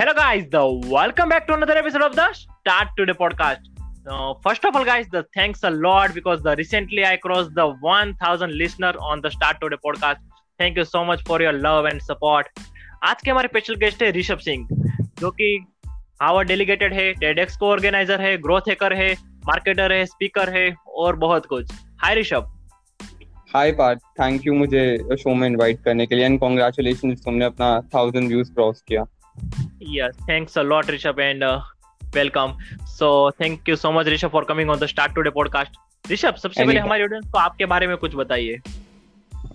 Hello, guys. The welcome back to another episode of the Start Today podcast. Uh, first of all, guys, the thanks a lot because the recently I crossed the 1,000 listener on the Start Today podcast. Thank you so much for your love and support. आज के हमारे special guest है ऋषभ सिंह जो कि हावर delegated है TEDx को organiser है growth hacker है मार्केटर है स्पीकर है और बहुत कुछ hi Rishabh hi Parth thank you मुझे शो में इनवाइट करने के लिए एंड कांग्रेचुलेशन तुमने अपना थाउज़ेंड व्यूज़ क्रॉस किया Yes, thanks a lot, Rishabh, and uh, welcome. So, thank you so much, Rishabh, for coming on the Start Today podcast. Rishabh सबसे पहले हमारे ऑडियंस को आपके बारे में कुछ बताइए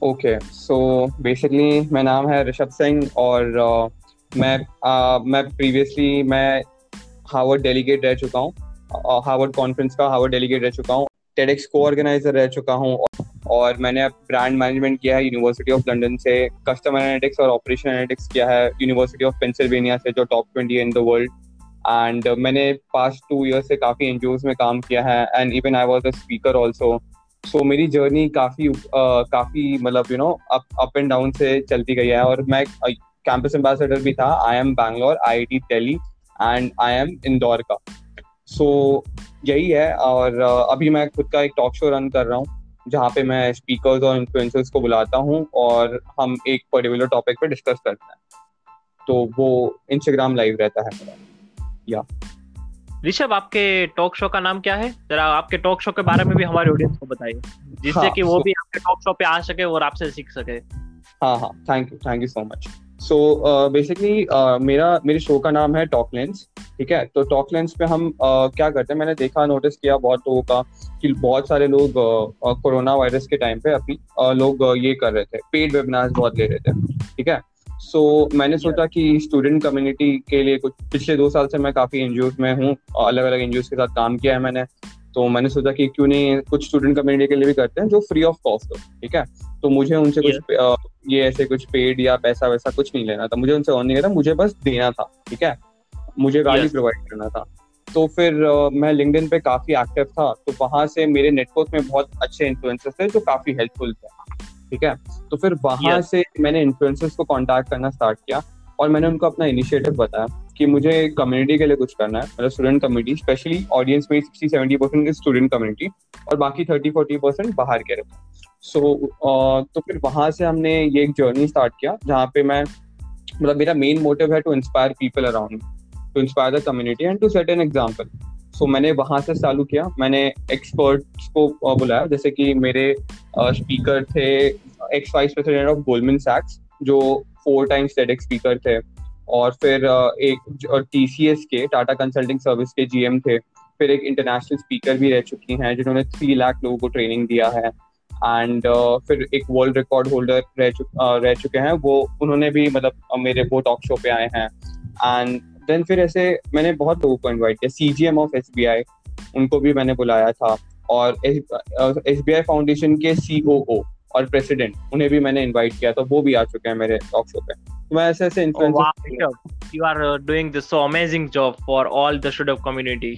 ओके सो बेसिकली मेरा नाम है ऋषभ सिंह और uh, मैं uh, मैं प्रीवियसली मैं हार्वर्ड डेलीगेट रह चुका हूँ हार्वर्ड कॉन्फ्रेंस का हार्वर्ड डेलीगेट रह चुका हूँ टेडेक्स को ऑर्गेनाइजर रह चुका हूँ और मैंने अब ब्रांड मैनेजमेंट किया है यूनिवर्सिटी ऑफ़ लंदन से कस्टमर एनालिटिक्स और ऑपरेशन एनालिटिक्स किया है यूनिवर्सिटी ऑफ़ पेंसिल्वेनिया से जो top twenty in the world and मैंने पास्ट टू ईयर से काफ़ी एन में काम किया है and even I was a speaker also so मेरी जर्नी काफ़ी uh, काफ़ी मतलब you know up up and down से चलती गई है और मैं कैंपस एम्बेसडर भी था. IIM Bangalore IIT Delhi and IIM Indore का. सो so, यही है और अभी मैं खुद का एक टॉक शो रन कर रहा हूँ जहाँ पे मैं स्पीकर्स और इन्फ्लुएंसर्स को बुलाता हूँ और हम एक पर्टिकुलर टॉपिक पे डिस्कस करते हैं। तो वो इंस्टाग्राम लाइव रहता है मेरा। या। ऋषभ आपके टॉक शो का नाम क्या है? जरा आपके टॉक शो के बारे में भी हमारे ऑडियंस को बताइए जिससे हाँ, कि वो so, भी आपके टॉक शो पे आ सके और आपसे सीख सके। हाँ हाँ। Thank you thank you so much so basically मेरा मेरे शो का नाम है टॉक लेंस ठीक है? तो टॉक लेंस पे हम uh, क्या करते हैं? मैंने देखा नोटिस किया बहुत लोगों का कि बहुत सारे लोग कोरोना uh, वायरस के टाइम पे अभी uh, लोग uh, ये कर रहे थे पेड वेबिनार बहुत ले रहे थे ठीक है? सो so, मैंने सोचा कि स्टूडेंट कम्युनिटी के लिए कुछ पिछले दो साल से मैं काफ़ी एनजीओ में हूँ अलग अलग एनजीओ के साथ काम किया है मैंने। तो मैंने सोचा कि क्यों नहीं कुछ स्टूडेंट कम्युनिटी के लिए भी करते हैं जो फ्री ऑफ़ कॉस्ट हो ठीक है? तो मुझे उनसे yeah. कुछ ये ऐसे कुछ पेड या पैसा वैसा कुछ नहीं लेना था। मुझे उनसे और नहीं करना मुझे बस देना था ठीक है? मुझे गाड़ी प्रोवाइड करना था। तो फिर मैं लिंगडिन पे काफ़ी एक्टिव था तो वहाँ से मेरे नेटवर्क में बहुत अच्छे इन्फ्लुएंसर्स थे जो काफ़ी हेल्पफुल थे ठीक है? तो फिर वहाँ से मैंने इन्फ्लुएंसर्स को कांटेक्ट करना स्टार्ट किया। और मैंने उनको अपना इनिशिएटिव बताया कि मुझे कम्युनिटी के लिए कुछ करना है मतलब स्टूडेंट कम्युनिटी स्पेशली ऑडियंस में sixty seventy percent student community और बाकी थर्टी फोर्टी परसेंट बाहर के रहते सो so, तो फिर वहाँ से हमने ये एक जर्नी स्टार्ट किया जहाँ पे मैं मतलब मेरा मेन मोटिव है to inspire people around to inspire the community and to set an example so मैंने वहाँ से चालू किया। मैंने एक्सपर्ट्स को बुलाया जैसे कि मेरे स्पीकर थे ex vice president of Goldman सैक्स जो फोर टाइम्स टेड स्पीकर थे और फिर एक टी सी एस के टाटा कंसल्टिंग सर्विस के जीएम थे। फिर एक इंटरनेशनल स्पीकर भी रह चुकी हैं जिन्होंने थ्री लाख लोगों को ट्रेनिंग दिया है। एंड uh, फिर एक वर्ल्ड रिकॉर्ड होल्डर रह चुक uh, रह चुके हैं। वो उन्होंने भी मतलब मेरे वो टॉक शो पे आए हैं। एंड देन फिर ऐसे मैंने बहुत लोगों को इनवाइट किया। सी G M of S B I उनको भी मैंने बुलाया था। और एस बी आई फाउंडेशन के सी ओ ओ और प्रेसिडेंट उन्हें भी मैंने इनवाइट किया तो वो भी आ चुके हैं मेरे टॉक शो पे। तो मैं ऐसे ऐसे you are doing this so amazing job for all the student community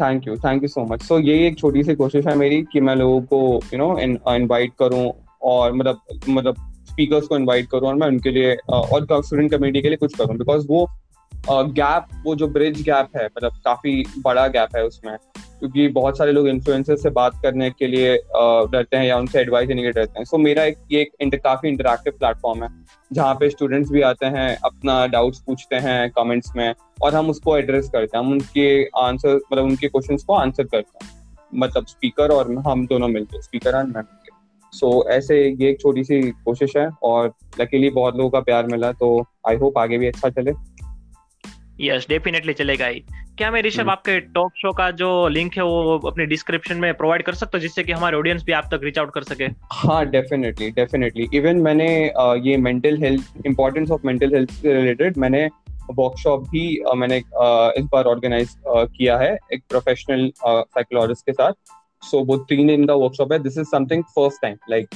thank you thank you so much so ये एक छोटी सी कोशिश है मेरी कि मैं लोगों को यू नो इनवाइट करूँ और मतलब मतलब स्पीकर्स को इनवाइट करूँ और मैं उनके लिए और स्टूडेंट कम्युनिटी के लिए कुछ करूँ। बिकॉज़ वो गैप वो जो ब्रिज गैप है मतलब काफ़ी बड़ा गैप है उसमें। क्योंकि बहुत सारे लोग इन्फ्लुएंसर से बात करने के लिए डरते हैं या उनसे एडवाइस देने के लिए डरते हैं। सो so, मेरा एक ये एक इंटर, काफ़ी इंटरेक्टिव प्लेटफॉर्म है जहाँ पे स्टूडेंट्स भी आते हैं अपना डाउट्स पूछते हैं कमेंट्स में और हम उसको एड्रेस करते हैं। हम उनके आंसर मतलब उनके क्वेश्चन को आंसर करते हैं। मतलब स्पीकर और हम दोनों मिलकर स्पीकर एंड मैं सो so, ऐसे ये एक छोटी सी कोशिश है और लकीली बहुत लोगों का प्यार मिला तो आई होप आगे भी अच्छा चले। यस डेफिनेटली चलेगा ही। क्या मैं ऋषभ हम्म। आपके टॉक शो का जो लिंक है वो अपने डिस्क्रिप्शन में प्रोवाइड कर सकता हूँ जिससे कि हमारे ऑडियंस भी आप तक रीच आउट कर सके? हाँ डेफिनेटली डेफिनेटली इवन मैंने ये mental health importance of mental health से रिलेटेड मैंने वर्कशॉप भी मैंने इस बार ऑर्गेनाइज किया है एक प्रोफेशनल साइकोलॉजिस्ट के साथ। सो so, वो तीन दिन का वर्कशॉप है। This is something first time like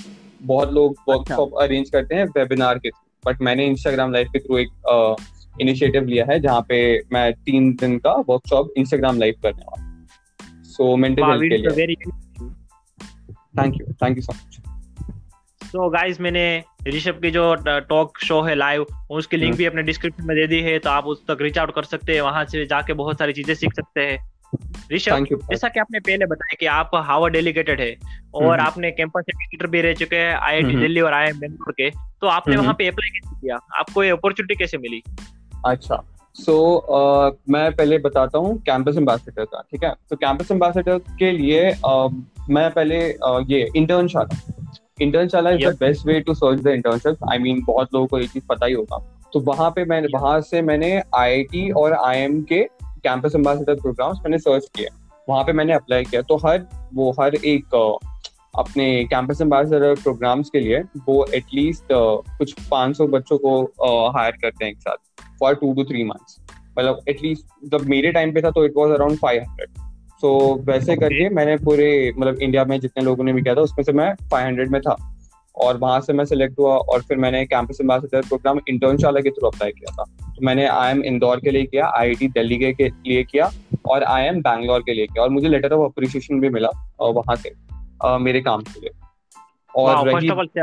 बहुत लोग वर्कशॉप अच्छा। अरेंज करते हैं वेबिनार के थ्रू। बट मैंने इंस्टाग्राम लाइव के थ्रू एक इनिशिएटिव लिया है जहाँ पे मैं तीन दिन का वर्कशॉप इंस्टाग्राम लाइव करने वाला सो मेंटल हेल्थ के लिए thank you thank you so much तो गाइस मैंने ऋषभ की जो टॉक शो है लाइव उसकी लिंक हम्म। भी अपने डिस्क्रिप्शन में दे दी है तो आप उस तक रीच आउट कर सकते हैं वहाँ से जाके बहुत सारी चीज़ें सीख सकते हैं ऋषभ जैसा कि आपने पहले बताया कि आप हार्वर्ड डेलीगेटेड है और हम्म। आपने कैंपस एडमिनिस्ट्रेटर भी रह चुके हैं आईआईटी हम्म। दिल्ली और आईआईएम बेंगलोर के तो आपने। वहाँ पे अप्लाई कैसे किया आपको ये अपॉर्चुनिटी कैसे मिली अच्छा सो so, uh, मैं पहले बताता हूँ कैंपस एम्बेसडर का ठीक है? तो कैंपस एम्बेसडर के लिए uh, मैं पहले uh, ये Internshala Internshala is the best way to search the internship I mean बहुत लोगों को ये चीज़ पता ही होगा। तो वहाँ पे मैंने. वहाँ से मैंने आईआईटी और आईएम के कैंपस एम्बेसडर प्रोग्राम्स मैंने सर्च किए। वहाँ पे मैंने अप्लाई किया। तो हर वो हर एक uh, अपने कैंपस एम्बेसडर प्रोग्राम्स के लिए वो एटलीस्ट कुछ 500 बच्चों को हायर करते हैं एक साथ। For two two three months मतलब एटलीस्ट जब मेरे टाइम पे था तो इट वाज अराउंड 500 सो वैसे Okay. करके मैंने पूरे मतलब इंडिया में जितने लोगों ने भी किया था उसमें से मैं 500 में था। और वहाँ से मैं सिलेक्ट हुआ और फिर मैंने कैंपस एम्बेसडर प्रोग्राम इंटर्नशाला के थ्रू अप्लाई किया था। तो मैंने आई एम इंदौर के लिए किया आई आई दिल्ली के, के लिए किया और आई एम बैंगलोर के लिए किया। और मुझे लेटर ऑफ़ अप्रिशिएशन भी मिला वहाँ से मेरे काम के लिए। और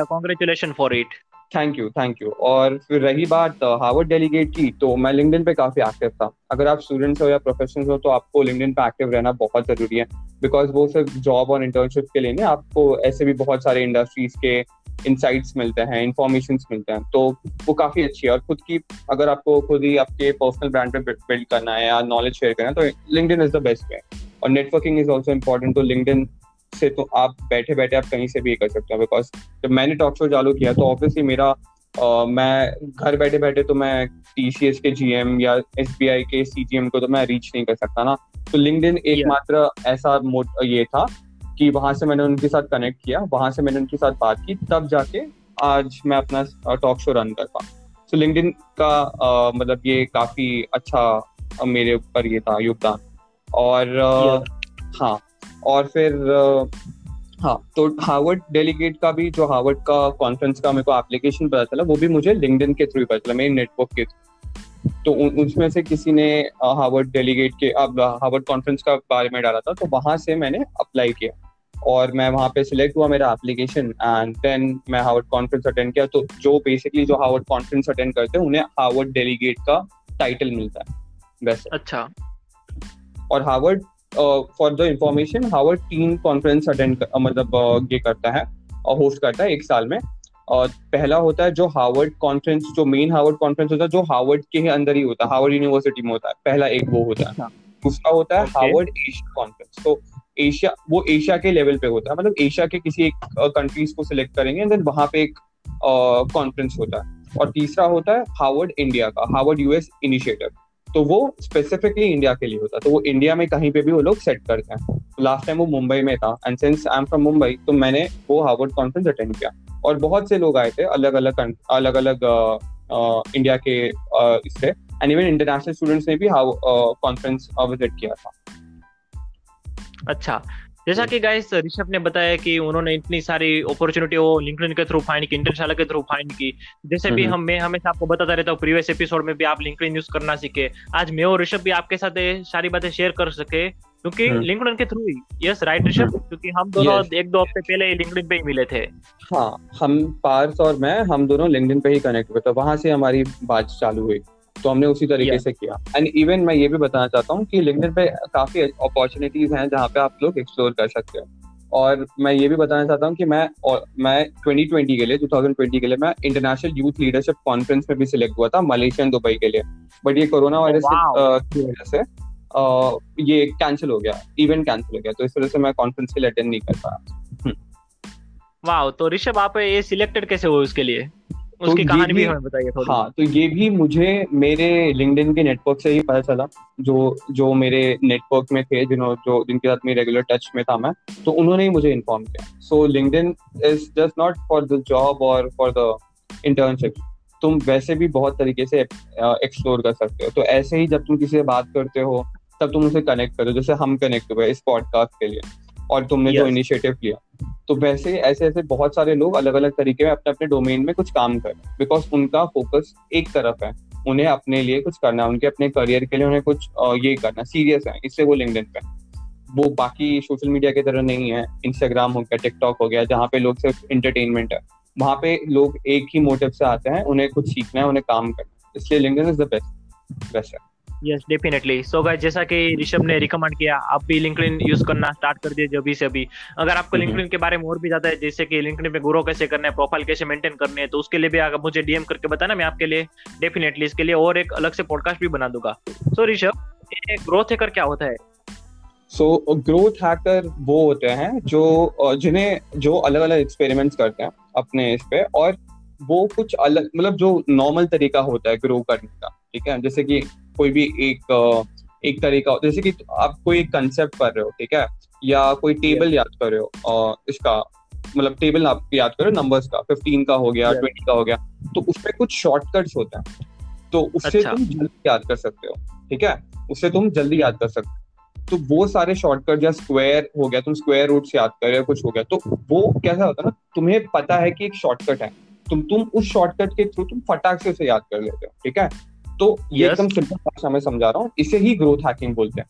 congratulation for it thank you thank you और फिर रही बात हार्वर्ड डेलीगेट की तो मैं लिंक्डइन पे काफ़ी एक्टिव था। अगर आप स्टूडेंट्स हो या प्रोफेशनल्स हो तो आपको लिंक्डइन पे एक्टिव रहना बहुत ज़रूरी है। बिकॉज़ वो सिर्फ़ जॉब और इंटर्नशिप के लिए नहीं, आपको ऐसे भी बहुत सारे इंडस्ट्रीज़ के इंसाइट्स मिलते हैं इंफॉर्मेशन मिलते हैं। तो वो काफ़ी अच्छी है। और खुद की, अगर आपको खुद ही आपके पर्सनल ब्रांड पे बिल्ड करना है या नॉलेज शेयर करना है तो LinkedIn is the best way और नेटवर्किंग इज़ ऑल्सो इम्पोर्टेंट तो लिंक्डइन से तो आप बैठे बैठे आप कहीं से भी ये कर सकते हो बिकॉज़ जब मैंने टॉक शो चालू किया तो ऑब्वियसली मेरा मैं घर बैठे बैठे तो मैं टीसीएस के जीएम या एसबीआई के सीजीएम को तो मैं रीच नहीं कर सकता ना। तो लिंक्डइन एकमात्र ऐसा मोड ये था कि वहाँ से मैंने उनके साथ कनेक्ट किया वहाँ से मैंने उनके साथ बात की तब जाके आज मैं अपना टॉक शो रन कर पा तो लिंक्डइन का मतलब ये काफ़ी अच्छा मेरे ऊपर ये था योगदान। और हाँ। और फिर हाँ तो हार्वर्ड डेलीगेट का भी जो हार्वर्ड का कॉन्फ्रेंस का मेरे को एप्लीकेशन पता चला वो भी मुझे लिंक्डइन के थ्रू पता चला मेरे नेटवर्क के थ्रू तो उसमें से किसी ने हार्वर्ड डेलीगेट के अब हार्वर्ड कॉन्फ्रेंस का बारे में डाला था तो वहाँ से मैंने अप्लाई किया। और मैं वहाँ पे सिलेक्ट हुआ मेरा एप्लीकेशन एंड देन मैं हार्वर्ड कॉन्फ्रेंस अटेंड किया। तो जो बेसिकली जो हार्वर्ड कॉन्फ्रेंस अटेंड करते हैं उन्हें हार्वर्ड डेलीगेट का टाइटल मिलता है वैसे। अच्छा। और Harvard for the information Harvard तीन कॉन्फ्रेंस अटेंड मतलब uh, ये करता है और होस्ट करता है एक साल में। और पहला होता है जो हार्वर्ड कॉन्फ्रेंस जो मेन हार्वर्ड कॉन्फ्रेंस होता है जो हार्वर्ड के ही अंदर ही होता है हार्वर्ड यूनिवर्सिटी में होता है पहला एक वो होता है। अच्छा। दूसरा होता है हार्वर्ड एशिया कॉन्फ्रेंस तो एशिया वो एशिया के लेवल पे होता है मतलब एशिया के किसी एक कंट्रीज़ को सिलेक्ट करेंगे एंड देन वहाँ पे एक कॉन्फ्रेंस होता है। और तीसरा होता है हार्वर्ड इंडिया का हार्वर्ड यूएस इनिशिएटिव तो वो स्पेसिफिकली इंडिया के लिए होता है। तो वो इंडिया में कहीं पे भी वो लोग सेट करते हैं। लास्ट टाइम वो मुंबई में था and since I am from Mumbai तो मैंने वो हार्वर्ड कॉन्फ्रेंस अटेंड किया। और बहुत से लोग आए थे अलग अलग अलग अलग इंडिया के इससे। एंड इवन इंटरनेशनल स्टूडेंट्स ने भी कॉन्फ्रेंस विज़िट किया था। अच्छा जैसा कि गाइस ऋषभ ने बताया कि उन्होंने इतनी सारी अपॉर्चुनिटी वो लिंक्डइन के थ्रू फाइंड की इंटरशाला के थ्रू फाइंड की। जैसे भी हम्म। हम मैं हमेशा आपको बताता रहता हूँ प्रीवियस एपिसोड में भी आप लिंक्डइन यूज़ करना सीखे। आज मैं और ऋषभ भी आपके साथ सारी बातें शेयर कर सके क्योंकि। लिंक्डइन के थ्रू ही। Yes right Rishabh? क्योंकि हम दोनों. एक दो हफ़्ते पहले ही लिंक्डइन पे ही मिले थे। हाँ हम पार्स और मैं हम दोनों लिंक्डइन पे ही कनेक्ट हुए तो वहाँ से हमारी बात चालू हुई। तो हमने उसी तरीके Yeah. से किया। एंड इवन मैं ये भी बताना चाहता हूँ कि लिंक्डइन पे काफ़ी अपॉर्चुनिटीज़ हैं जहाँ पे आप लोग एक्सप्लोर कर सकते हो। और मैं ये भी बताना चाहता हूँ कि मैं और मैं 2020 के लिए 2020 के लिए मैं इंटरनेशनल यूथ लीडरशिप कॉन्फ्रेंस में भी सिलेक्ट हुआ था मलेशिया दुबई के लिए। बट ये कोरोना वायरस की वजह से ये कैंसिल हो गया इवेंट कैंसिल हो गया। तो इस वजह से मैं कॉन्फ्रेंस के लिए अटेंड नहीं कर पाया। वाह तो ऋषभ आप ये सिलेक्टेड कैसे हुए उसके लिए? उसकी कहानी भी भी- हमें बताइए थोड़ी हाँ तो ये भी मुझे मेरे लिंक्डइन के नेटवर्क से ही पता चला जो जो मेरे नेटवर्क में थे जिन्हों जो जिनके साथ मैं रेगुलर टच में था मैं तो उन्होंने ही मुझे इन्फॉर्म किया। So LinkedIn is just not for the job और फॉर द इंटर्नशिप तुम वैसे भी बहुत तरीके से एक्सप्लोर कर सकते हो। तो ऐसे ही जब तुम किसी से बात करते हो तब तुम उसे कनेक्ट करो जैसे हम कनेक्ट हुए इस पॉडकास्ट के लिए। और तुमने yes. जो इनिशिएटिव लिया। तो वैसे ऐसे ऐसे बहुत सारे लोग अलग अलग तरीके में अपने अपने डोमेन में कुछ काम कर रहे हैं। बिकॉज़ उनका फोकस एक तरफ़ है उन्हें अपने लिए कुछ करना है उनके अपने करियर के लिए उन्हें कुछ ये करना सीरियस है इससे वो लिंक्डइन पे वो बाकी सोशल मीडिया की तरह नहीं है इंस्टाग्राम हो गया टिकटॉक हो गया जहाँ पे लोग सिर्फ़ इंटरटेनमेंट है। वहाँ पे लोग एक ही मोटिव से आते हैं उन्हें कुछ सीखना है उन्हें काम करना है। इसलिए LinkedIn is the best best है। यस डेफिनेटली सो गाइस जैसा कि ऋषभ ने रिकमेंड किया आप भी लिंक्डइन यूज़ करना स्टार्ट कर दिए जब से अभी अगर आपको लिंक्डइन। के बारे में और भी ज़्यादा है जैसे कि लिंक्डइन पे ग्रो कैसे करना है प्रोफ़ाइल कैसे मेंटेन करनी है तो उसके लिए भी अगर मुझे डीएम करके बताना मैं आपके लिए डेफिनेटली इसके लिए और एक अलग से पॉडकास्ट भी बना दूँगा। सो ऋषभ ग्रोथ हैकर क्या होता है? सो ग्रोथ हैकर वो होते हैं जो जिन्हें जो अलग अलग एक्सपेरिमेंट्स करते हैं अपने इस पे और वो कुछ अलग मतलब जो नॉर्मल तरीका होता है ग्रो करने का ठीक है? जैसे कि कोई भी एक एक तरीका जैसे कि आप कोई एक कंसेप्ट कर रहे हो ठीक है? या कोई टेबल याद कर रहे हो इसका मतलब टेबल आप याद करो नंबर्स का फिफ्टीन का हो गया ट्वेंटी का हो गया तो उसमें कुछ शॉर्टकट्स होते हैं। तो उससे अच्छा. तुम जल्दी याद कर सकते हो ठीक है? उससे तुम जल्दी याद कर सकते हो। तो वो सारे शॉर्टकट या स्क्वायर हो गया तुम स्क्वायर रूट से याद कर रहे हो कुछ हो गया तो वो कैसा होता है ना तुम्हें पता है कि एक शॉर्टकट है। तुम तुम उस शॉर्टकट के थ्रू तुम फटाक से उसे याद कर लेते हो ठीक है? तो ये एकदम सिंपल भाषा में समझा रहा हूँ। इसे ही ग्रोथ हैकिंग बोलते हैं।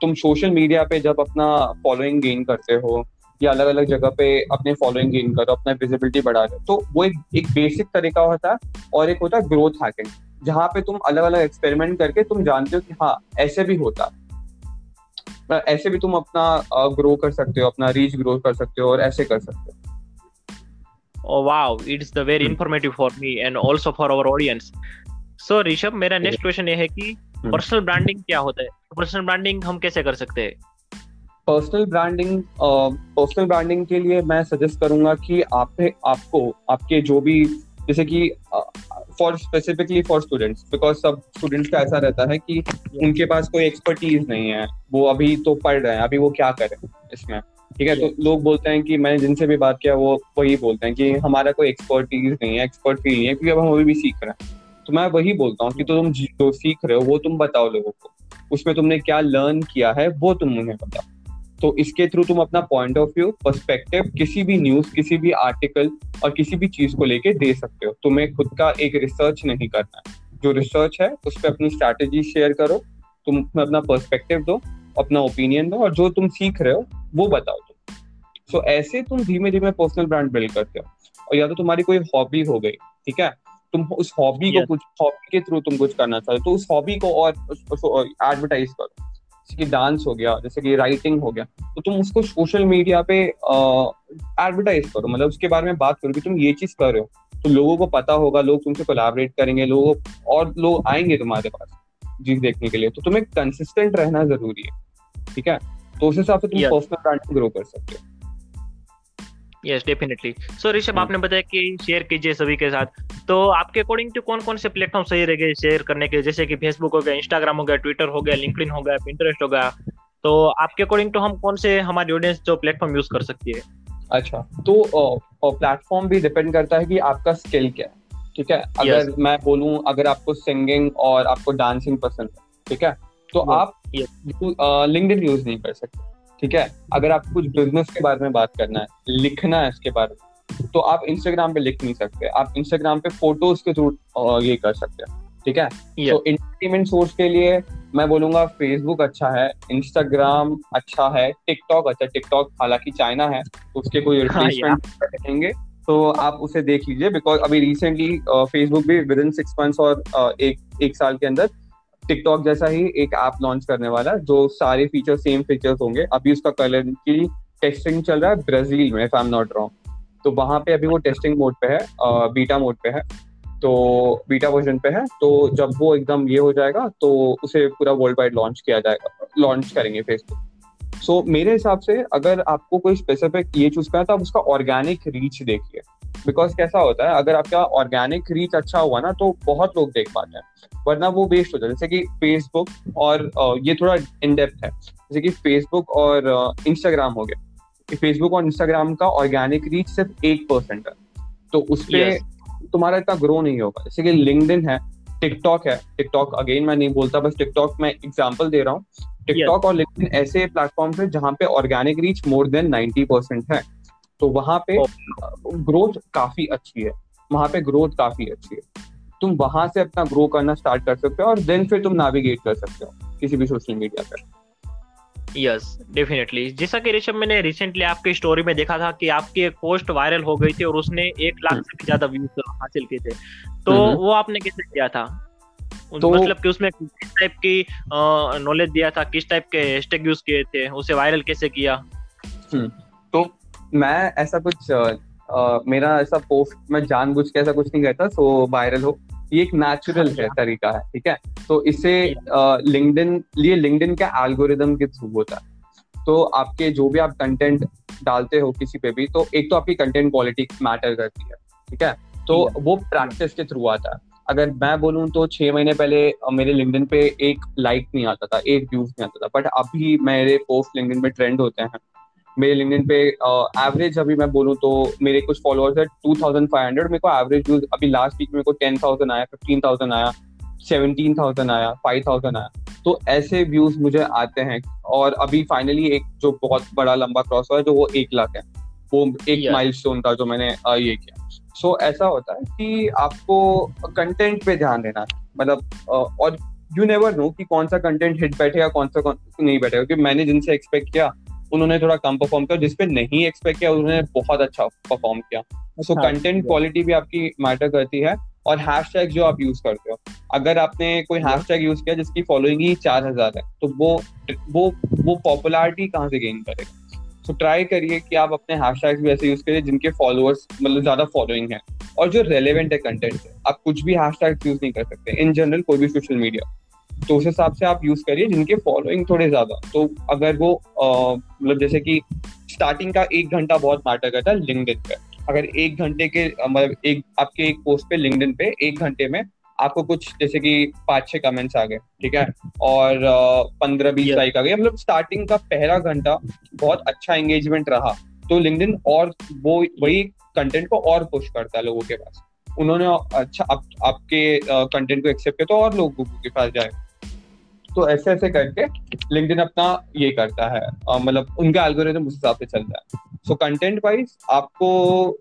तुम सोशल मीडिया पे जब अपना फॉलोइंग गेन करते हो या अलग अलग जगह पे अपने फॉलोइंग गेन करो अपना विजिबिलिटी बढ़ा रहे तो वो एक एक बेसिक तरीका होता है और एक होता है ग्रोथ हैकिंग जहाँ पे तुम अलग अलग एक्सपेरिमेंट करके तुम जानते हो कि हाँ ऐसे भी होता है। ऐसे भी तुम अपना ग्रो कर सकते हो अपना रीच ग्रो कर सकते हो और ऐसे कर सकते हो। Oh wow, it's the very informative for me and also for our audience. सो ऋषभ मेरा नेक्स्ट क्वेश्चन ये है कि पर्सनल हम्म। ब्रांडिंग क्या होता है? पर्सनल ब्रांडिंग हम कैसे कर सकते हैं? पर्सनल ब्रांडिंग पर्सनल ब्रांडिंग के लिए मैं सजेस्ट करूँगा कि आप आपको आपके जो भी जैसे कि for specifically for students because सब स्टूडेंट्स का ऐसा रहता है कि उनके पास कोई एक्सपर्टीज नहीं है। वो अभी तो पढ़ रहे हैं अभी वो क्या करें इसमें? ठीक है तो लोग बोलते हैं कि मैंने जिनसे भी बात किया वो वही बोलते हैं कि हमारा कोई एक्सपर्टीज नहीं है एक्सपर्ट फील नहीं है क्योंकि अब हम अभी भी सीख रहे हैं। तो मैं वही बोलता हूँ कि तो तुम जो सीख रहे हो वो तुम बताओ लोगों को। उसमें तुमने क्या लर्न किया है वो तुम उन्हें बताओ। तो इसके थ्रू तुम अपना पॉइंट ऑफ़ व्यू पर्सपेक्टिव किसी भी न्यूज़ किसी भी आर्टिकल और किसी भी चीज़ को लेके दे सकते हो। तुम्हें खुद का एक रिसर्च नहीं करना है। जो रिसर्च है उस पर अपनी स्ट्रैटेजी शेयर करो। तुम उसमें अपना पर्सपेक्टिव दो अपना ओपिनियन दो और जो तुम सीख रहे हो वो बताओ तुम। सो so, ऐसे तुम धीमे धीमे पर्सनल ब्रांड बिल्ड करते हो। और या तो तुम्हारी कोई हॉबी हो गई ठीक है? तुम उस हॉबी yes. को कुछ हॉबी के थ्रू तुम कुछ करना चाहते हो तो उस हॉबी को और एडवर्टाइज करो। जैसे कि डांस हो गया जैसे कि राइटिंग हो गया तो तुम उसको सोशल मीडिया पे एडवर्टाइज करो। मतलब उसके बारे में बात करो कि तुम ये चीज़ कर रहे हो। तो लोगों को पता होगा लोग तुमसे कोलैबोरेट करेंगे लोग और लोग आएँगे तुम्हारे पास चीज़ देखने के लिए। तो तुम्हें कंसिस्टेंट रहना ज़रूरी है ठीक है? तो उस हिसाब से तुम पर्सनल ब्रांडिंग ग्रो कर सकते हो। यस डेफिनेटली सो ऋषभ आपने बताया कि शेयर कीजिए सभी के साथ। तो आपके अकॉर्डिंग टू कौन कौन से प्लेटफॉर्म सही रहेंगे शेयर करने के जैसे कि फेसबुक हो गया इंस्टाग्राम हो गया ट्विटर हो गया लिंक्डइन हो गया पिंटरेस्ट हो गया। तो आपके अकॉर्डिंग टू हम कौन से हमारी ऑडियंस जो प्लेटफॉर्म यूज़ कर सकती है? अच्छा तो प्लेटफॉर्म भी डिपेंड करता है कि आपका स्किल क्या है ठीक है? अगर yes. मैं बोलूँ अगर आपको सिंगिंग और आपको डांसिंग पसंद है ठीक है? तो yes. आप लिंक्डइन यूज़ नहीं कर सकते। ठीक है? अगर आपको कुछ बिज़नेस के बारे में बात करना है लिखना है इसके बारे में तो आप इंस्टाग्राम पे लिख नहीं सकते। आप इंस्टाग्राम पे फ़ोटोज़ के थ्रू ये कर सकते हैं ठीक है? तो इंटरटेनमेंट सोर्स के लिए मैं बोलूँगा फेसबुक अच्छा है इंस्टाग्राम अच्छा है टिकटॉक अच्छा टिकटॉक हालाँकि चाइना है तो उसके कोई रिप्लेसमेंट हाँ, रहेंगे तो आप उसे देख लीजिए बिकॉज़ अभी रिसेंटली फेसबुक भी विद इन सिक्स मंथ्स और एक एक साल के अंदर टिकटॉक जैसा ही एक ऐप लॉन्च करने वाला जो सारे फीचर सेम फीचर्स होंगे। अभी उसका कलर की टेस्टिंग चल रहा है ब्राज़ील में if I am not wrong तो वहाँ पे अभी वो टेस्टिंग मोड पे है बीटा मोड पे है। तो बीटा वर्जन पे है। तो जब वो एकदम ये हो जाएगा तो उसे पूरा वर्ल्ड वाइड लॉन्च किया जाएगा। लॉन्च करेंगे फेसबुक सो so, मेरे हिसाब से अगर आपको कोई स्पेसिफिक ये चूज़ करना तो आप उसका ऑर्गेनिक रीच देखिए। बिकॉज़ कैसा होता है अगर आपका ऑर्गेनिक रीच अच्छा हुआ ना तो बहुत लोग देख पाते हैं। वरना वो वेस्ट हो जाता है। जैसे कि फेसबुक और ये थोड़ा इन डेप्थ है। जैसे कि फेसबुक और इंस्टाग्राम हो गया। फेसबुक और इंस्टाग्राम का ऑर्गेनिक रीच सिर्फ़ एक परसेंट है। तो उस पर तुम्हारा इतना ग्रो नहीं होगा। जैसे कि लिंकड है टिकटॉक है। टिकटॉक अगेन मैं नहीं बोलता बस टिकटॉक मैं एग्ज़ाम्पल दे रहा हूँ। टिकटॉक और लिंकड ऐसे प्लेटफॉर्म है जहाँ पे organic reach more than ninety percent है। तो वहाँ पे ग्रोथ काफ़ी अच्छी है। वहाँ पे ग्रोथ काफ़ी अच्छी है। तुम वहाँ से अपना ग्रो करना स्टार्ट कर सकते हो और देन फिर तुम नेविगेट कर सकते हो किसी भी सोशल मीडिया पर यस डेफिनेटली जैसा कि ऋषभ मैंने रिसेंटली आपकी स्टोरी में देखा था कि आपकी एक पोस्ट वायरल हो गई थी और उसने एक लाख से भी ज़्यादा व्यूज़ हासिल किए थे। तो हम्म। वो आपने कैसे किया था? तो- मतलब कि उसमें किस टाइप की नॉलेज दिया था? किस टाइप के हैशटैग यूज़ किए थे? उसे वायरल कैसे किया? तो मैं ऐसा कुछ अ, मेरा ऐसा पोस्ट मैं जानबूझ के ऐसा कुछ नहीं करता सो वायरल हो। ये एक नेचुरल है अच्छा। तरीका है ठीक है? तो इससे लिंक्डइन ये लिंक्डइन का एल्गोरिदम के थ्रू होता है। तो आपके जो भी आप कंटेंट डालते हो किसी पे भी तो एक तो आपकी कंटेंट क्वालिटी मैटर करती है ठीक है? तो वो प्रैक्टिस के थ्रू आता है। अगर मैं बोलूँ तो छह महीने पहले मेरे लिंक्डइन पे एक लाइक नहीं आता था एक व्यूज़ नहीं आता था बट अभी मेरे पोस्ट लिंक्डइन में ट्रेंड होते हैं। मेरे लिंक्डइन पे एवरेज अभी मैं बोलूँ तो मेरे कुछ फॉलोअर्स है टू थाउज़ेंड फाइव हंड्रेड मेरे को एवरेज व्यूज़ अभी लास्ट वीक मेरे को टेन थाउज़ेंड आया फिफ्टीन थाउज़ेंड आया सेवनटीन थाउज़ेंड आया फाइव थाउज़ेंड आया। तो ऐसे व्यूज़ मुझे आते हैं और अभी फाइनली एक जो बहुत बड़ा लंबा क्रॉस हुआ है जो वो एक लाख है। वो एक Yeah. माइलस्टोन था जो मैंने ये किया। सो so, ऐसा होता है कि आपको कंटेंट पे ध्यान देना मतलब और यू नेवर नो कि कौन सा कंटेंट हिट बैठेगा कौन सा कौन नहीं बैठेगा क्योंकि मैंने जिनसे एक्सपेक्ट किया उन्होंने थोड़ा कम परफॉर्म किया जिसपे नहीं एक्सपेक्ट किया उन्होंने बहुत अच्छा परफॉर्म किया। सो कंटेंट क्वालिटी भी आपकी मैटर करती है और हैश टैग जो आप यूज़ करते हो। अगर आपने कोई हैश टैग यूज़ किया जिसकी फॉलोइंग ही चार हज़ार है तो वो वो वो पॉपुलैरिटी कहाँ से गेन करेगा सो ट्राई करिए कि आप अपने हैश टैग भी ऐसे यूज़ करिए जिनके फॉलोअर्स मतलब ज़्यादा फॉलोइंग है और जो रेलिवेंट है कंटेंट से। आप कुछ भी हैश टैग यूज़ नहीं कर सकते। इन जनरल कोई भी सोशल मीडिया तो उस हिसाब से आप यूज़ करिए जिनके फॉलोइंग थोड़े ज़्यादा। तो अगर वो मतलब जैसे कि स्टार्टिंग का एक घंटा बहुत मैटर करता है लिंक्डइन पे। अगर एक घंटे के मतलब एक आपके एक पोस्ट पे लिंक्डइन पे एक घंटे में आपको कुछ जैसे कि पाँच छह कमेंट्स आ गए ठीक है? और पंद्रह बीस. लाइक आ गए। मतलब स्टार्टिंग का पहला घंटा बहुत अच्छा एंगेजमेंट रहा। तो लिंक्डइन और वो वही कंटेंट को और पुश करता है लोगों के पास। उन्होंने अच्छा आप, आपके कंटेंट को एक्सेप्ट किया तो और लोगों के पास जाए। तो ऐसे ऐसे करके लिंक्डइन अपना ये करता है। मतलब उनका एल्गोरिथम उस हिसाब से चलता है। सो कंटेंट वाइज आपको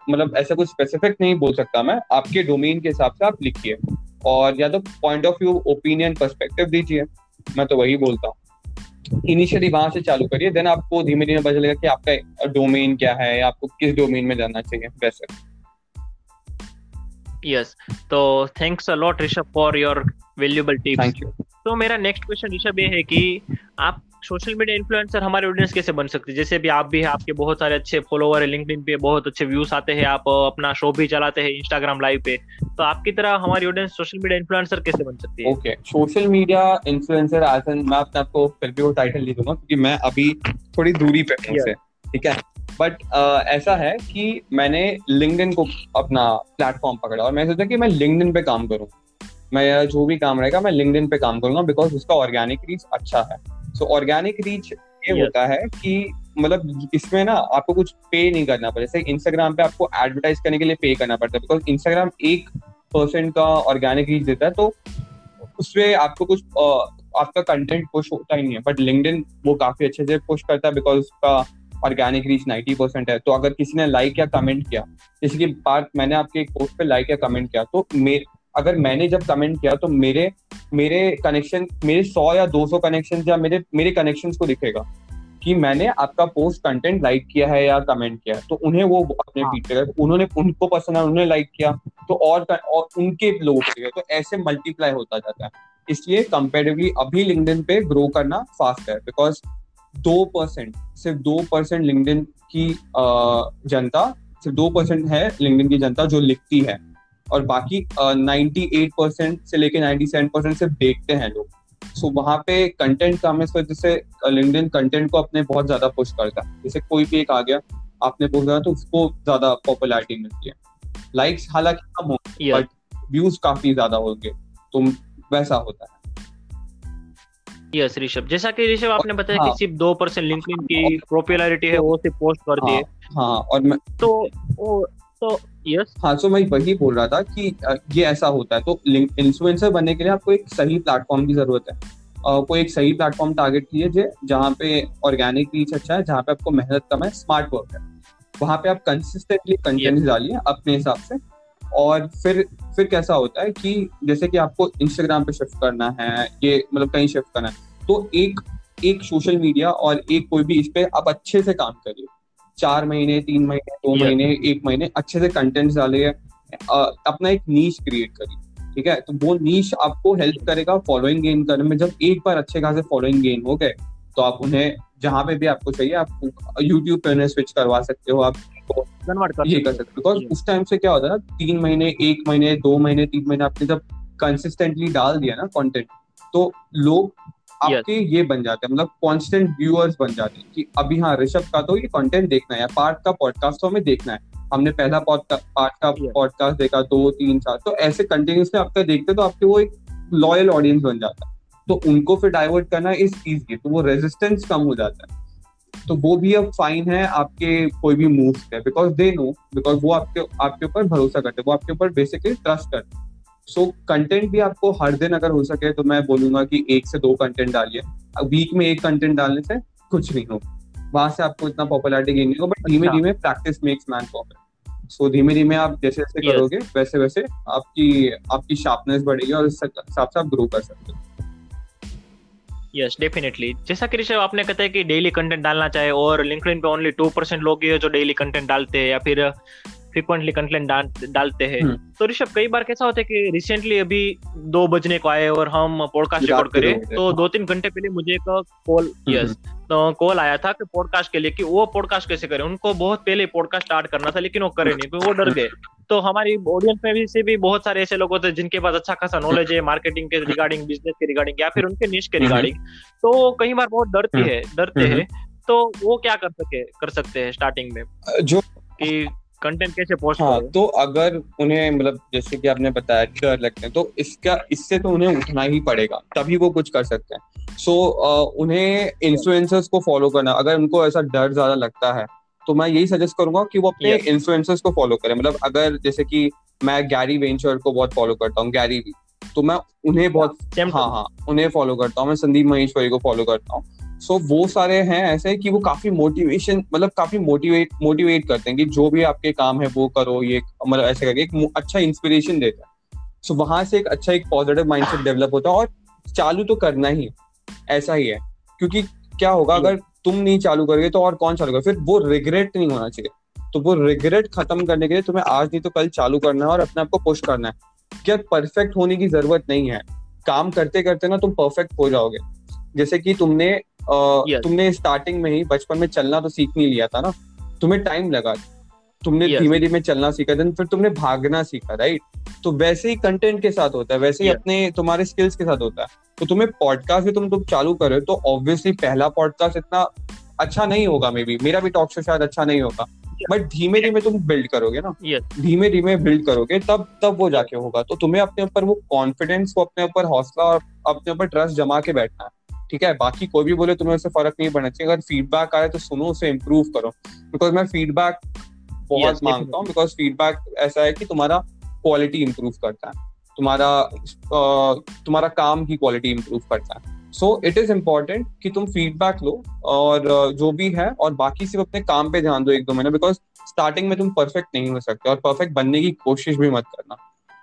मतलब ऐसा कुछ स्पेसिफिक नहीं बोल सकता मैं। आपके डोमेन के हिसाब से आप लिखिए। और या तो point of view opinion perspective दीजिए। मैं तो वही बोलता हूँ। इनिशियली वहाँ से चालू करिए। देन आपको धीमे धीमे पता चलेगा कि आपका डोमेन क्या है या आपको किस डोमेन में जाना चाहिए। वैसे। यस तो thanks a lot Rishabh for your valuable tips thank you तो मेरा नेक्स्ट क्वेश्चन ऋषभ ये है कि आप सोशल मीडिया इन्फ्लुएंसर हमारे ऑडियंस कैसे बन सकते हैं? जैसे भी आप भी हैं आपके बहुत सारे अच्छे फॉलोवर है लिंक्डइन पे बहुत अच्छे व्यूज़ आते हैं आप अपना शो भी चलाते हैं इंस्टाग्राम लाइव पे। तो आपकी तरह हमारी ऑडियंस सोशल मीडिया इन्फ्लुएंसर कैसे बन सकती है? ओके सोशल मीडिया इन्फ्लुएंसर एन मैं अपने आपको फिर भी वो टाइटल नहीं दूँगा क्योंकि मैं अभी थोड़ी दूरी पे हूँ Yeah. ठीक है? बट ऐसा है कि मैंने लिंक्डइन को अपना प्लेटफॉर्म पकड़ा और मैं सोचा कि मैं लिंक्डइन पे काम करूँ। मैं जो भी काम रहेगा मैं लिंक्डइन पे काम करूँगा बिकॉज़ उसका ऑर्गेनिक रीच अच्छा है। सो ऑर्गेनिक रीच ये. होता है कि मतलब इसमें ना आपको कुछ पे नहीं करना पड़ता। जैसे इंस्टाग्राम पे आपको एडवर्टाइज करने के लिए पे करना पड़ता है बिकॉज़ इंस्टाग्राम एक परसेंट का ऑर्गेनिक रीच देता है तो उसमें आपको कुछ आपका कंटेंट पुश होता ही नहीं है। बट लिंक्डइन वो काफ़ी अच्छे से पुश करता है बिकॉज़ उसका ऑर्गेनिक रीच 90 परसेंट है। तो अगर किसी ने लाइक या कमेंट किया जैसे कि बात मैंने आपके एक पोस्ट पे लाइक या कमेंट किया तो मे अगर मैंने जब कमेंट किया तो मेरे मेरे कनेक्शन मेरे सौ या 200 कनेक्शन या मेरे मेरे कनेक्शंस को दिखेगा कि मैंने आपका पोस्ट कंटेंट लाइक किया है या कमेंट किया है। तो उन्हें वो अपने हाँ। फ़ीड पे उन्होंने उनको पसंद है उन्होंने लाइक किया तो और और उनके लोगों तो ऐसे मल्टीप्लाई होता जाता है। इसलिए कंपेरेटिवली अभी लिंक्डइन पे ग्रो करना फास्ट है बिकॉज़ दो परसेंट सिर्फ़ दो परसेंट लिंक्डइन की जनता सिर्फ़ दो परसेंट है लिंक्डइन की जनता जो लिखती है। और बाकी नाइन्टी एट परसेंट से लेके नाइन्टी सेवन परसेंट सिर्फ़ देखते हैं लोग। सो so, वहाँ पे कंटेंट कम है इस वजह से लिंक्डइन कंटेंट को अपने बहुत ज़्यादा पुश करता है जैसे कोई भी एक आ गया आपने पोस्ट करा तो उसको ज़्यादा पॉपुलैरिटी मिलती है। लाइक्स हालाँकि कम हो Yes. व्यूज़ काफ़ी ज़्यादा होंगे तो वैसा होता है। यस ऋषभ जैसा कि ऋषभ आपने बताया हाँ। कि सिर्फ़ दो परसेंट लिंक्डइन की पॉपुलैरिटी है वो सिर्फ़ पोस्ट करती है हाँ हाँ और मैं तो तो यस हाँ तो मैं वही बोल रहा था कि ये ऐसा होता है। तो इन्फ्लुएंसर बनने के लिए आपको एक सही प्लेटफॉर्म की ज़रूरत है। अ, कोई एक सही प्लेटफॉर्म टारगेट कीजिए जहाँ पे ऑर्गेनिक रीच अच्छा है जहाँ पे आपको मेहनत कम है स्मार्ट वर्क है। वहाँ पे आप कंसिस्टेंटली कंटेंट डालिए अपने हिसाब से। और फिर फिर कैसा होता है कि जैसे कि आपको इंस्टाग्राम पे शिफ्ट करना है ये मतलब कहीं शिफ्ट करना है तो एक एक सोशल मीडिया और एक कोई भी इस पे आप अच्छे से काम करिए। चार महीने तीन महीने दो Yeah. महीने एक महीने अच्छे से कंटेंट डाले अपना एक नीच क्रिएट करिए ठीक है? तो वो नीच आपको हेल्प करेगा फॉलोइंग गेन करने में। जब एक बार अच्छे खासे फॉलोइंग गेन हो गए तो आप उन्हें जहाँ पे भी आपको चाहिए आप यूट्यूब पे उन्हें स्विच करवा सकते हो आप कन्वर्ट ये कर सकते सकते हो। बिकॉज़ उस टाइम से क्या होता है ना तीन महीने एक महीने दो महीने तीन महीने आपने जब कंसिस्टेंटली डाल दिया ना कंटेंट तो लोग आपके ये बन जाते हैं मतलब कांस्टेंट व्यूअर्स बन जाते हैं कि अभी हाँ ऋषभ का तो ये कंटेंट देखना है पार्ट का पॉडकास्ट तो हमें देखना है। हमने पहला पार्ट का पॉडकास्ट देखा दो तीन चार तो ऐसे कंटिन्यूसली आपका देखते तो आपके वो एक लॉयल ऑडियंस बन जाता है। तो उनको फिर डाइवर्ट करना इस चीज़ ईजी तो वो रेजिस्टेंस कम हो जाता है। तो वो भी अब फाइन है आपके कोई भी मूव पे बिकॉज़ दे नो बिकॉज़ वो आपके आपके ऊपर भरोसा करते हैं वो आपके ऊपर बेसिकली ट्रस्ट करते हैं। सो कंटेंट भी आपको हर दिन अगर हो सके तो मैं बोलूँगा कि एक से दो कंटेंट डालिए। वीक में एक कंटेंट डालने से कुछ नहीं हो। वहाँ से आपको इतना पॉपुलैरिटी गेन नहीं होगा बट धीमे अच्छा। धीमे practice makes man perfect so धीमे धीमे आप जैसे जैसे Yes. करोगे वैसे वैसे आपकी आपकी शार्पनेस बढ़ेगी और इस हिसाब से आप ग्रो कर सकते हो। यस डेफिनेटली जैसा कि ऋषभ आपने कहता है कि डेली कंटेंट डालना चाहे और लिंक्डइन पे ओनली टू परसेंट लोग ही है जो डेली कंटेंट डालते हैं या फिर फ्रिक्वेंटली कंटेंट डालते हैं हम्म। तो ऋषभ कई बार कैसा होता है कि रिसेंटली अभी दो बजने को आए और हम पॉडकास्ट रिकॉर्ड करें तो दो तीन घंटे पहले मुझे एक कॉल यस तो कॉल आया था कि पॉडकास्ट के लिए कि वो पॉडकास्ट कैसे करें उनको बहुत पहले पॉडकास्ट स्टार्ट करना था लेकिन वो करे नहीं तो वो डर गए तो हमारी ऑडियंस में भी से भी बहुत सारे ऐसे लोग होते हैं जिनके पास अच्छा खासा नॉलेज है मार्केटिंग के रिगार्डिंग बिज़नेस के रिगार्डिंग या फिर उनके निश के हम्म। रिगार्डिंग तो वो कई बार बहुत डरती हम्म। है डरते हम्म। हैं तो वो क्या कर सके कर सकते हैं स्टार्टिंग में जो कि कंटेंट कैसे पोस्ट हाँ तो अगर उन्हें मतलब जैसे कि आपने बताया डर लगते हैं तो इसका इससे तो उन्हें उठना ही पड़ेगा तभी वो कुछ कर सकते हैं। सो so, उन्हें इन्फ्लुएंसर्स को फॉलो करना अगर उनको ऐसा डर ज़्यादा लगता है तो मैं यही सजेस्ट करूँगा कि वो अपने Yes. इन्फ्लुएंसर्स को फॉलो करें। मतलब अगर जैसे कि मैं गैरी वेंचर को बहुत फॉलो करता हूँ गैरी भी तो मैं उन्हें बहुत हाँ हाँ उन्हें फॉलो करता हूँ मैं संदीप महेश्वरी को फॉलो करता हूँ। सो वो सारे हैं ऐसे कि वो काफ़ी मोटिवेशन मतलब काफ़ी मोटिवेट मोटिवेट करते हैं कि जो भी आपके काम है, वो करो, ये मतलब ऐसे करके एक अच्छा इंस्पिरेशन देता है। सो वहाँ से एक अच्छा एक पॉजिटिव माइंडसेट डेवलप होता है और चालू तो करना ही। ऐसा ही है। क्योंकि क्या होगा, अगर तुम नहीं चालू करोगे तो और कौन चालू करेगा? फिर वो रिग्रेट नहीं होना चाहिए। तो वो रिग्रेट खत्म करने के लिए तुम्हें आज नहीं तो कल चालू करना है और अपने आप को पुश करना है। क्या परफेक्ट होने की ज़रूरत नहीं है? काम करते करते ना तुम परफेक्ट हो जाओगे। जैसे कि तुमने Yes. तुमने स्टार्टिंग में ही बचपन में चलना तो सीख नहीं लिया था ना? तुम्हें टाइम लगा तुमने Yes. धीमे धीमे चलना सीखा देन फिर तुमने भागना सीखा राइट तो वैसे ही कंटेंट के साथ होता है वैसे ही. अपने तुम्हारे स्किल्स के साथ होता है। तो तुम्हें पॉडकास्ट भी तुम तुम चालू करो तो ऑब्वियसली पहला पॉडकास्ट इतना अच्छा नहीं होगा मे बी मेरा भी टॉक शो शायद अच्छा नहीं होगा। बट धीमे धीमे तुम बिल्ड करोगे ना. धीमे धीमे बिल्ड करोगे तब तब वो जाके होगा। तो तुम्हें अपने ऊपर वो कॉन्फिडेंस को अपने ऊपर हौसला और अपने ऊपर ट्रस्ट जमा के बैठना है। ठीक है बाकी कोई भी बोले तुम्हें उससे फ़र्क नहीं पड़ना चाहिए। अगर फीडबैक आए तो सुनो उसे इम्प्रूव करो। बिकॉज़ मैं फीडबैक बहुत Yes, माँगता हूँ बिकॉज़ फीडबैक ऐसा है कि तुम्हारा क्वालिटी इम्प्रूव करता है। तुम्हारा तुम्हारा काम की क्वालिटी इम्प्रूव करता है। सो इट इज़ इम्पोर्टेंट कि तुम फीडबैक लो और जो भी है और बाकी सिर्फ़ अपने काम पे ध्यान दो एक दो महीने बिकॉज़ स्टार्टिंग में तुम परफेक्ट नहीं हो सकते और परफेक्ट बनने की कोशिश भी मत करना।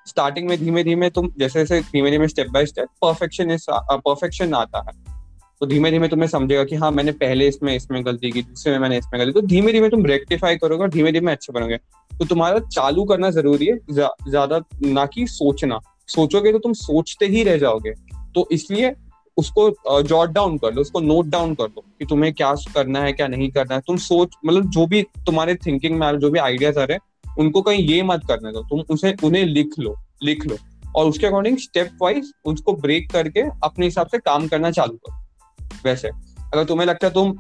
स्टार्टिंग में धीमे धीमे तुम जैसे जैसे धीमे धीमे step by step perfection perfection आता है। तो धीमे धीमे तुम्हें समझेगा कि हाँ मैंने पहले इसमें इसमें गलती की, दूसरे में मैंने इसमें गलती तो धीमे धीमे तुम रेक्टिफाई करोगे और धीमे धीमे अच्छे बनोगे। तो तुम्हारा चालू करना ज़रूरी है, ज्या- ज़्यादा ना कि सोचना। सोचोगे तो तुम सोचते ही रह जाओगे। तो इसलिए उसको जॉट डाउन कर लो, उसको नोट डाउन कर लो कि तुम्हें क्या करना है, क्या नहीं करना है। तुम सोच मतलब जो भी तुम्हारे थिंकिंग में जो भी आइडियाज़ आ रहे हैं, उनको कहीं ये मत करने दो। तुम उसे, उन्हें लिख लो लिख लो। और उसके अकॉर्डिंग स्टेप वाइज उसको ब्रेक करके अपने हिसाब से काम करना चालू करो। वैसे अगर तुम्हें लगता है तुम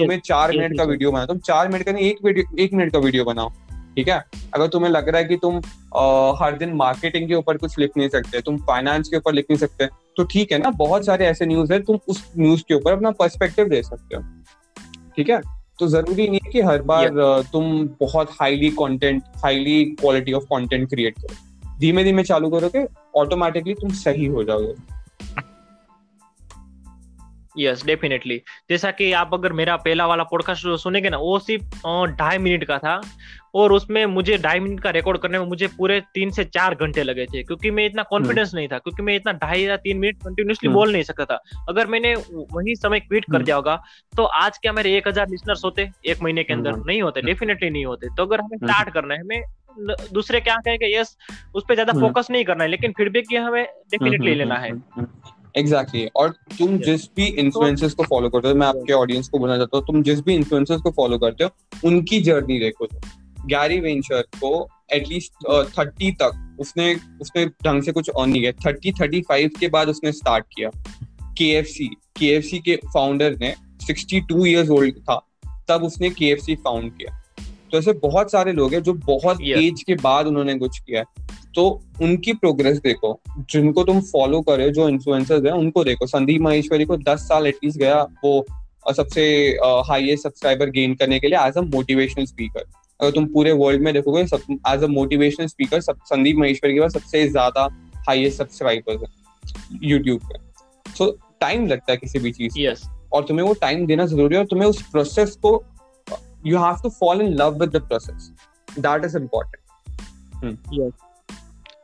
तुम्हें चार मिनट का वीडियो बनाओ तुम चार मिनट का नहीं एक वीडियो एक मिनट का वीडियो बनाओ ठीक है? अगर तुम्हें लग रहा है कि तुम अ, हर दिन मार्केटिंग के ऊपर कुछ लिख नहीं सकते तुम फाइनेंस के ऊपर लिख नहीं सकते तो ठीक है ना बहुत सारे ऐसे न्यूज़ है तुम उस न्यूज़ के ऊपर अपना पर्सपेक्टिव दे सकते हो ठीक है? तो ज़रूरी नहीं है कि हर बार तुम बहुत highly content highly quality of content create करो। धीमे धीमे चालू करोगे ऑटोमेटिकली तुम सही हो जाओगे। यस डेफिनेटली जैसा कि आप अगर मेरा पहला वाला पॉडकास्ट सुनेंगे ना वो सिर्फ़ ढाई मिनट का था। और उसमें मुझे ढाई मिनट का रिकॉर्ड करने में मुझे पूरे तीन से चार घंटे लगे थे क्योंकि मैं इतना कॉन्फिडेंस नहीं था क्योंकि मैं इतना ढाई या तीन मिनट कंटिन्यूसली बोल नहीं सकता था। अगर मैंने वही समय क्विट कर दिया होगा तो आज क्या मेरे एक हज़ार लिसनर्स होते? एक महीने के अंदर नहीं होते डेफिनेटली नहीं होते। तो अगर हमें स्टार्ट करना है हमें दूसरे क्या कहेंगे? यस उस पर ज़्यादा फोकस नहीं करना है लेकिन फीडबैक ये हमें डेफिनेटली लेना है। Exactly exactly. और तुम yes. जिस भी इन्फ्लुएंसर्स को फॉलो करते हो मैं आपके ऑडियंस को बोलना चाहता हूँ तुम जिस भी इन्फ्लुएंसर्स को फॉलो करते हो उनकी जर्नी देखो तुम। गैरी वेंचर को एटलीस्ट थर्टी तक उसने उसने ढंग से कुछ ऑन नहीं किया। थर्टी थर्टी फाइव के बाद उसने स्टार्ट किया। के एफ़ सी के एफ़ सी के फाउंडर ने सिक्सटी टू ईयर्स ओल्ड था तब उसने के एफ़ सी फाउंड किया। तो ऐसे बहुत सारे लोग हैं जो बहुत एज के बाद उन्होंने कुछ किया है। तो उनकी प्रोग्रेस देखो जिनको तुम फॉलो कर रहे हो जो इन्फ्लुएंसर्स हैं उनको देखो। संदीप महेश्वरी को दस साल एटलीस्ट गया वो सबसे हाईएस्ट सब्सक्राइबर गेन करने के लिए एज अ मोटिवेशनल स्पीकर अगर तुम पूरे वर्ल्ड में देखोगे as a motivational speaker Sandeep Maheshwari के पास सबसे ज़्यादा हाईएस्ट सब्सक्राइबर्स है यूट्यूब पे। सो टाइम लगता है किसी भी चीज़ yes. और तुम्हें वो टाइम देना ज़रूरी है और तुम्हें उस प्रोसेस को you have to follow in love with the process that is important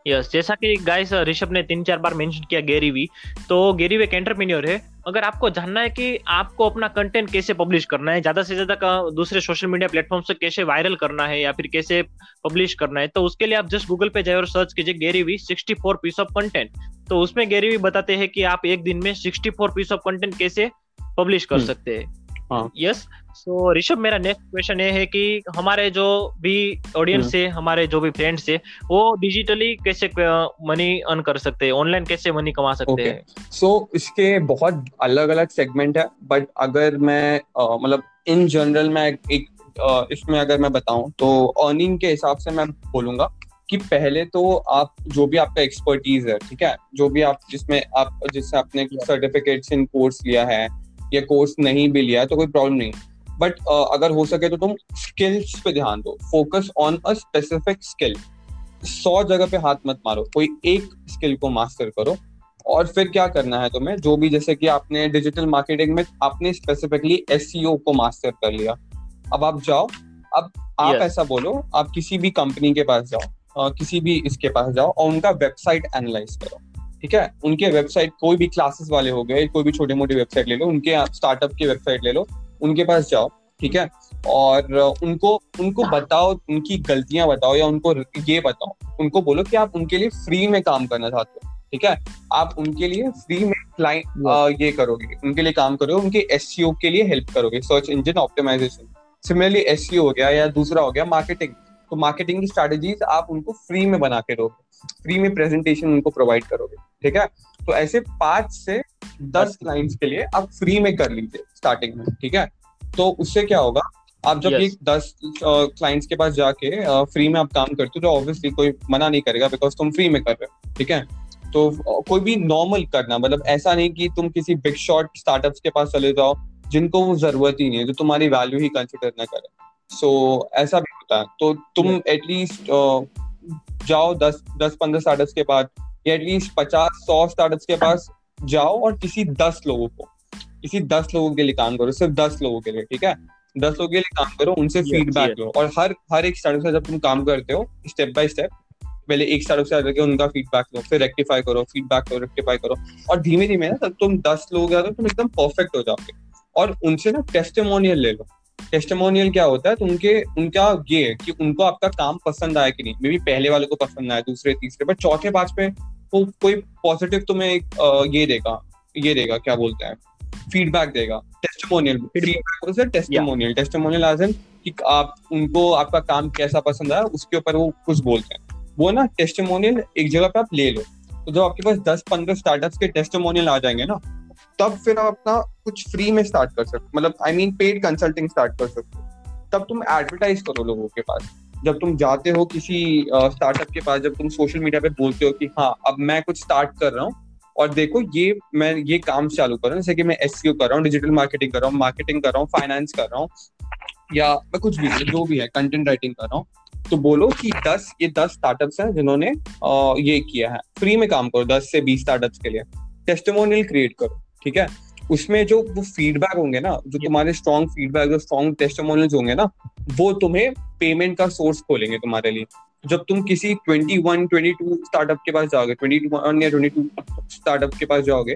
yes जैसा कि गाइस ऋषभ ने तीन चार बार मेंशन किया गेरी वी तो गेरी वी एक एंटरप्रेन्योर है अगर आपको जानना है कि आपको अपना कंटेंट कैसे पब्लिश करना है? ज़्यादा से ज़्यादा दूसरे सोशल मीडिया प्लेटफॉर्म से कैसे वायरल करना है या फिर कैसे पब्लिश करना है? तो उसके लिए आप जस्ट गूगल पे जाए और सर्च कीजिए Gary Vee sixty four piece of content तो उसमें गेरी वी बताते हैं कि आप एक दिन में sixty four piece of content कैसे पब्लिश कर हम्म। सकते हैं। यस सो ऋषभ मेरा नेक्स्ट क्वेश्चन ये है कि हमारे जो भी ऑडियंस हम्म। है हमारे जो भी फ्रेंड्स है वो डिजिटली कैसे मनी अर्न कर सकते हैं? ऑनलाइन कैसे मनी कमा सकते हैं? सो so, इसके बहुत अलग अलग सेगमेंट है बट अगर मैं मतलब इन जनरल मैं एक इसमें अगर मैं बताऊँ तो अर्निंग के हिसाब से मैं बोलूँगा कि पहले तो आप जो भी आपका एक्सपर्टीज है ठीक है? जो भी आप जिसमें आप जिससे आपने सर्टिफिकेट्स इन कोर्स लिया है या कोर्स नहीं भी लिया है तो कोई प्रॉब्लम नहीं। बट uh, अगर हो सके तो तुम स्किल्स पे ध्यान दो। Focus on a specific skill सौ जगह पे हाथ मत मारो। कोई एक स्किल को मास्टर करो। और फिर क्या करना है तुम्हें? जो भी जैसे कि आपने डिजिटल मार्केटिंग में आपने स्पेसिफिकली एस e को मास्टर कर लिया। अब आप जाओ। अब आप yes. ऐसा बोलो आप किसी भी कंपनी के पास जाओ। किसी भी इसके पास जाओ और उनका वेबसाइट एनालाइज करो। ठीक है? उनके वेबसाइट कोई भी क्लासेस वाले हो गए कोई भी छोटे मोटे वेबसाइट ले लो उनके स्टार्टअप की वेबसाइट ले लो। उनके पास जाओ ठीक है? और उनको उनको बताओ उनकी गलतियाँ बताओ या उनको ये बताओ। उनको बोलो कि आप उनके लिए फ्री में काम करना चाहते हो ठीक है? आप उनके लिए फ्री में क्लाइंट ये करोगे उनके लिए काम करोगे उनके एस e के लिए हेल्प करोगे search engine optimisation similarly S हो गया या दूसरा हो गया मार्केटिंग तो मार्केटिंग की स्ट्रेटेजीज आप उनको फ्री में बना के दोगे फ्री में प्रेजेंटेशन उनको प्रोवाइड करोगे ठीक है? तो ऐसे पाँच से दस क्लाइंट्स के लिए आप फ्री में कर लीजिए स्टार्टिंग में ठीक है? तो उससे क्या होगा आप जब yes. दस क्लाइंट्स के पास जाके फ्री में आप काम करते हो तो ऑब्वियसली कोई मना नहीं करेगा बिकॉज़ तुम फ्री में कर रहे हो ठीक है? तो कोई भी नॉर्मल करना मतलब ऐसा नहीं कि तुम किसी बिग शॉट स्टार्टअप्स के पास चले जाओ जिनको वो ज़रूरत ही नहीं है जो तुम्हारी वैल्यू ही कंसिडर ना करे। सो so, ऐसा भी होता है। तो तुम एटलीस्ट जाओ दस दस पंद्रह स्टार्टअप्स के पास या एटलीस्ट पचास सौ स्टार्टअप्स के पास जाओ और किसी दस लोगों को किसी दस लोगों के लिए काम करो सिर्फ़ दस लोगों के लिए ठीक है? दस लोगों के लिए काम करो उनसे फीडबैक लो और हर हर एक स्टार्टअप से जब तुम काम करते हो स्टेप बाय स्टेप पहले एक स्टार्टअप से आकर उनका फीडबैक लो फिर रेक्टिफाई करो फीडबैक करो रेक्टिफाई करो और धीमे धीमे ना तब तुम दस लोग आ तुम एकदम परफेक्ट हो जाओगे। और उनसे ना टेस्टिमोनियल ले लो। टेस्टिमोनियल क्या होता है? तो उनके उनका ये है कि उनको आपका काम पसंद आया कि नहीं? मे भी पहले वाले को पसंद आया दूसरे तीसरे पर चौथे पाँच पे कोई पॉजिटिव तुम्हें एक ये देगा ये देगा क्या बोलते हैं फीडबैक देगा testimonial feedback testimonial testimonial as an कि आप उनको आपका काम कैसा पसंद आया उसके ऊपर वो कुछ बोलते हैं। वो ना टेस्टिमोनियल एक जगह पे आप ले लो। तो जब आपके पास दस पंद्रह स्टार्टअप्स के टेस्टिमोनियल आ जाएँगे ना तब फिर आप अपना कुछ फ्री में स्टार्ट कर सकते मतलब I mean paid consulting start कर सकते हो। तब तुम एडवर्टाइज करो लोगों के पास। जब तुम जाते हो किसी स्टार्टअप के पास जब तुम सोशल मीडिया पे बोलते हो कि हाँ अब मैं कुछ स्टार्ट कर रहा हूँ और देखो ये मैं ये काम चालू कर रहा हूँ जैसे कि मैं एस कर रहा हूँ डिजिटल मार्केटिंग कर रहा हूँ मार्केटिंग कर रहा हूँ फाइनेंस कर रहा हूँ या मैं कुछ भी जो भी है कंटेंट राइटिंग कर रहा हूँ तो बोलो कि दस ये दस स्टार्टअप्स हैं जिन्होंने ये किया है। फ्री में काम करो दस से बीस स्टार्टअप्स के लिए। टेस्टिमोनियल क्रिएट करो ठीक है? उसमें जो वो फीडबैक होंगे ना जो तुम्हारे स्ट्रॉन्ग फीडबैक जो स्ट्रॉन्ग टेस्टमोनियल्स होंगे ना वो तुम्हें पेमेंट का सोर्स खोलेंगे तुम्हारे लिए। जब तुम किसी 21 22 स्टार्टअप के पास जाओगे 21 या 22 स्टार्टअप के पास जाओगे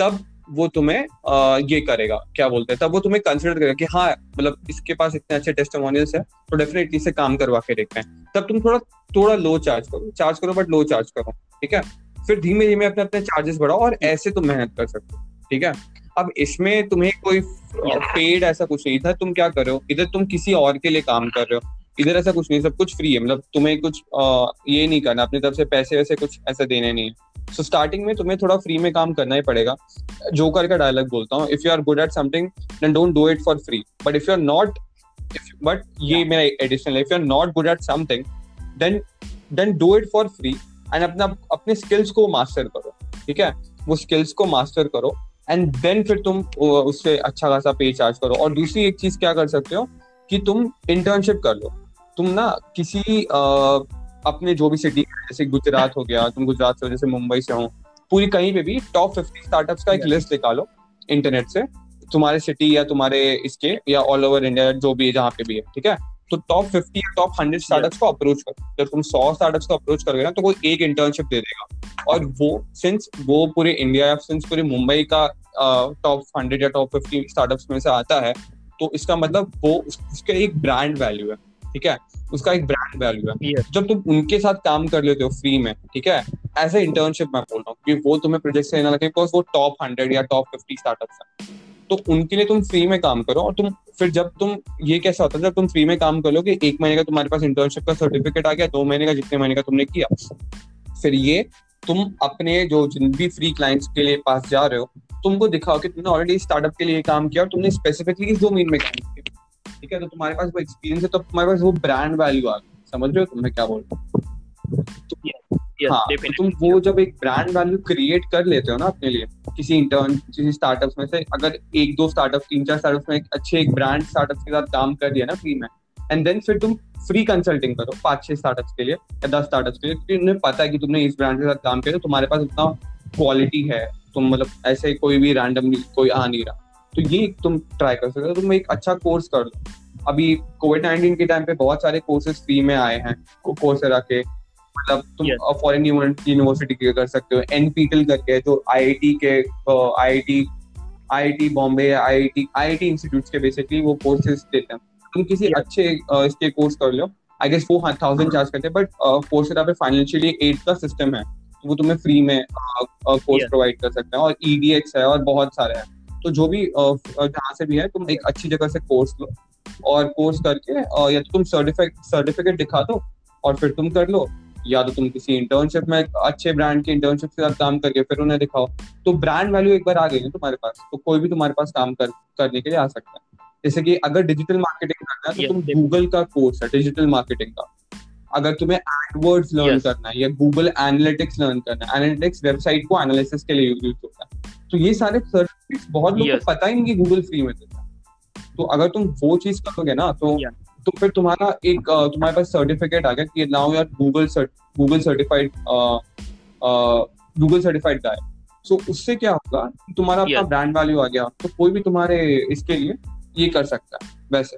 तब वो तुम्हें आ, ये करेगा। क्या बोलते हैं? तब वो तुम्हें कंसिडर करेगा कि हाँ मतलब इसके पास इतने अच्छे टेस्टमोनियल्स है तो डेफिनेटली से काम करवा के देखते हैं। तब तुम थोड़ा थोड़ा लो चार्ज करो। चार्ज करो बट लो चार्ज करो ठीक है? फिर धीमे धीमे अपने अपने चार्जेस बढ़ाओ और ऐसे तुम मेहनत कर सकते हो। ठीक है? अब इसमें तुम्हें कोई पेड ऐसा कुछ नहीं था तुम क्या कर रहे हो? इधर तुम किसी और के लिए काम कर रहे हो। इधर ऐसा कुछ नहीं सब कुछ फ्री है। मतलब तुम्हें कुछ आ, ये नहीं करना अपनी तरफ़ से पैसे वैसे कुछ ऐसा देने नहीं है। सो स्टार्टिंग में तुम्हें थोड़ा फ्री में काम करना ही पड़ेगा। जोकर का डायलॉग बोलता हूँ। If you are good at something then don't do it for free but if you are not but ये मेरा additional if you are not good at something then then do it for free and अपना अपने skills को master करो। ठीक है? वो skills को मास्टर करो। एंड देन फिर तुम उससे अच्छा खासा पे चार्ज करो। और दूसरी एक चीज़ क्या कर सकते हो कि तुम इंटर्नशिप कर लो। तुम ना किसी आ, अपने जो भी सिटी जैसे गुजरात हो गया तुम गुजरात से हो जैसे मुंबई से हो पूरी कहीं पे भी टॉप फिफ्टी स्टार्टअप्स का एक लिस्ट निकालो इंटरनेट से। तुम्हारे सिटी या तुम्हारे इसके या ऑल ओवर इंडिया जो भी है जहाँ पे भी है ठीक है? तो टॉप फिफ्टी या टॉप हंड्रेड स्टार्टअप्स को अप्रोच करो जब तुम सौ स्टार्टअप्स को अप्रोच करोगे ना तो कोई एक इंटर्नशिप दे देगा। और वो सिंस वो पूरे इंडिया या सिंस पूरे मुंबई का टॉप हंड्रेड या टॉप फिफ्टी स्टार्टअप्स में से आता है तो इसका मतलब वो उसका एक ब्रांड वैल्यू है ठीक है? उसका एक ब्रांड वैल्यू है। जब तुम उनके साथ काम कर लेते हो फ्री में ठीक है? एज ए इंटर्नशिप मैं बोल रहा हूँ कि वो तुम्हें प्रोजेक्ट से लेना लगे बिकॉज़ वो टॉप हंड्रेड या टॉप फिफ्टी स्टार्टअप्स है। तो उनके लिए तुम फ्री में काम करो और तुम फिर जब तुम ये कैसा होता है, जब तुम फ्री में काम कर लो कि एक महीने का तुम्हारे पास इंटर्नशिप का सर्टिफिकेट आ गया, दो महीने का जितने महीने का तुमने किया। फिर ये तुम अपने जो जिन भी फ्री क्लाइंट्स के लिए पास जा रहे हो, तुमको दिखाओ कि तुमने ऑलरेडी स्टार्टअप के लिए काम किया और तुमने स्पेसिफिकली इस डोमेन में काम किया। ठीक है? तो तुम्हारे पास वो एक्सपीरियंस है तो तुम्हारे पास वो ब्रांड वैल्यू आ गई समझ रहे हो तुम मैं क्या बोल रहा हूँ? Yes, हाँ तो definitely. तुम वो जब एक ब्रांड वैल्यू क्रिएट कर लेते हो ना अपने लिए किसी इंटर्न किसी स्टार्टअप्स में से अगर एक दो स्टार्टअप तीन चार स्टार्टअप्स में एक अच्छे एक ब्रांड स्टार्टअप्स के साथ काम कर दिया ना फ्री में एंड देन फिर तुम फ्री कंसल्टिंग करो पाँच छह स्टार्टअप्स के लिए या दस स्टार्टअप्स के लिए क्योंकि उन्हें पता है कि तुमने इस ब्रांड के साथ काम किया तो तुम्हारे पास इतना क्वालिटी है तुम मतलब ऐसे कोई भी रैंडम कोई आ नहीं रहा। तो ये तुम ट्राई कर सकते हो तुम एक अच्छा कोर्स कर लो। अभी कोविड नाइनटीन के टाइम पे बहुत सारे कोर्सेज फ्री में आए हैं कोर्स के मतलब तुम. फॉरेन यूनिवर्सिटी के कर सकते हो एनपीटल करके जो आईआईटी के IIT IIT Bombay IIT IIT institutes के बेसिकली वो कोर्सेज देते हैं तुम किसी Yeah. अच्छे अ, इसके कोर्स कर लो आई गेस वो थाउज़ेंड चार्ज करते हैं बट कोर्सेरा पे फाइनेंशियली एड का सिस्टम है तो वो तुम्हें फ्री में कोर्स Yeah. प्रोवाइड कर सकते हैं और ईडीएक्स है और बहुत सारे हैं तो जो भी अ, जहाँ से भी है तुम एक अच्छी जगह से कोर्स लो और कोर्स करके अ, या तो तुम सर्टिफिकेट सर्टिफिकेट दिखा दो और फिर तुम कर लो या तो तुम किसी इंटर्नशिप में अच्छे ब्रांड की इंटर्नशिप के साथ काम करके फिर उन्हें दिखाओ तो ब्रांड वैल्यू एक बार आ गई ना तुम्हारे पास तो कोई भी तुम्हारे पास काम कर करने के लिए आ सकता है जैसे कि अगर डिजिटल मार्केटिंग करना है तो तुम गूगल का कोर्स है डिजिटल मार्केटिंग का अगर तुम्हें एडवर्ड्स लर्न Yes. करना है या गूगल एनालिटिक्स लर्न करना है एनालिटिक्स वेबसाइट को एनालिसिस के लिए यूज़ होता है तो ये सारे सर्टिफिकेट्स बहुत लोगों Yes. को पता ही नहीं कि गूगल फ्री में देता है तो अगर तुम वो चीज़ करोगे ना तो Yeah. तो फिर तुम्हारा एक तुम्हारे पास सर्टिफिकेट आ गया कि नाउ यार Google Google certified Google certified guy so उससे क्या होगा तुम्हारा अपना ब्रांड वैल्यू आ गया तो कोई भी तुम्हारे इसके लिए ये कर सकता है वैसे।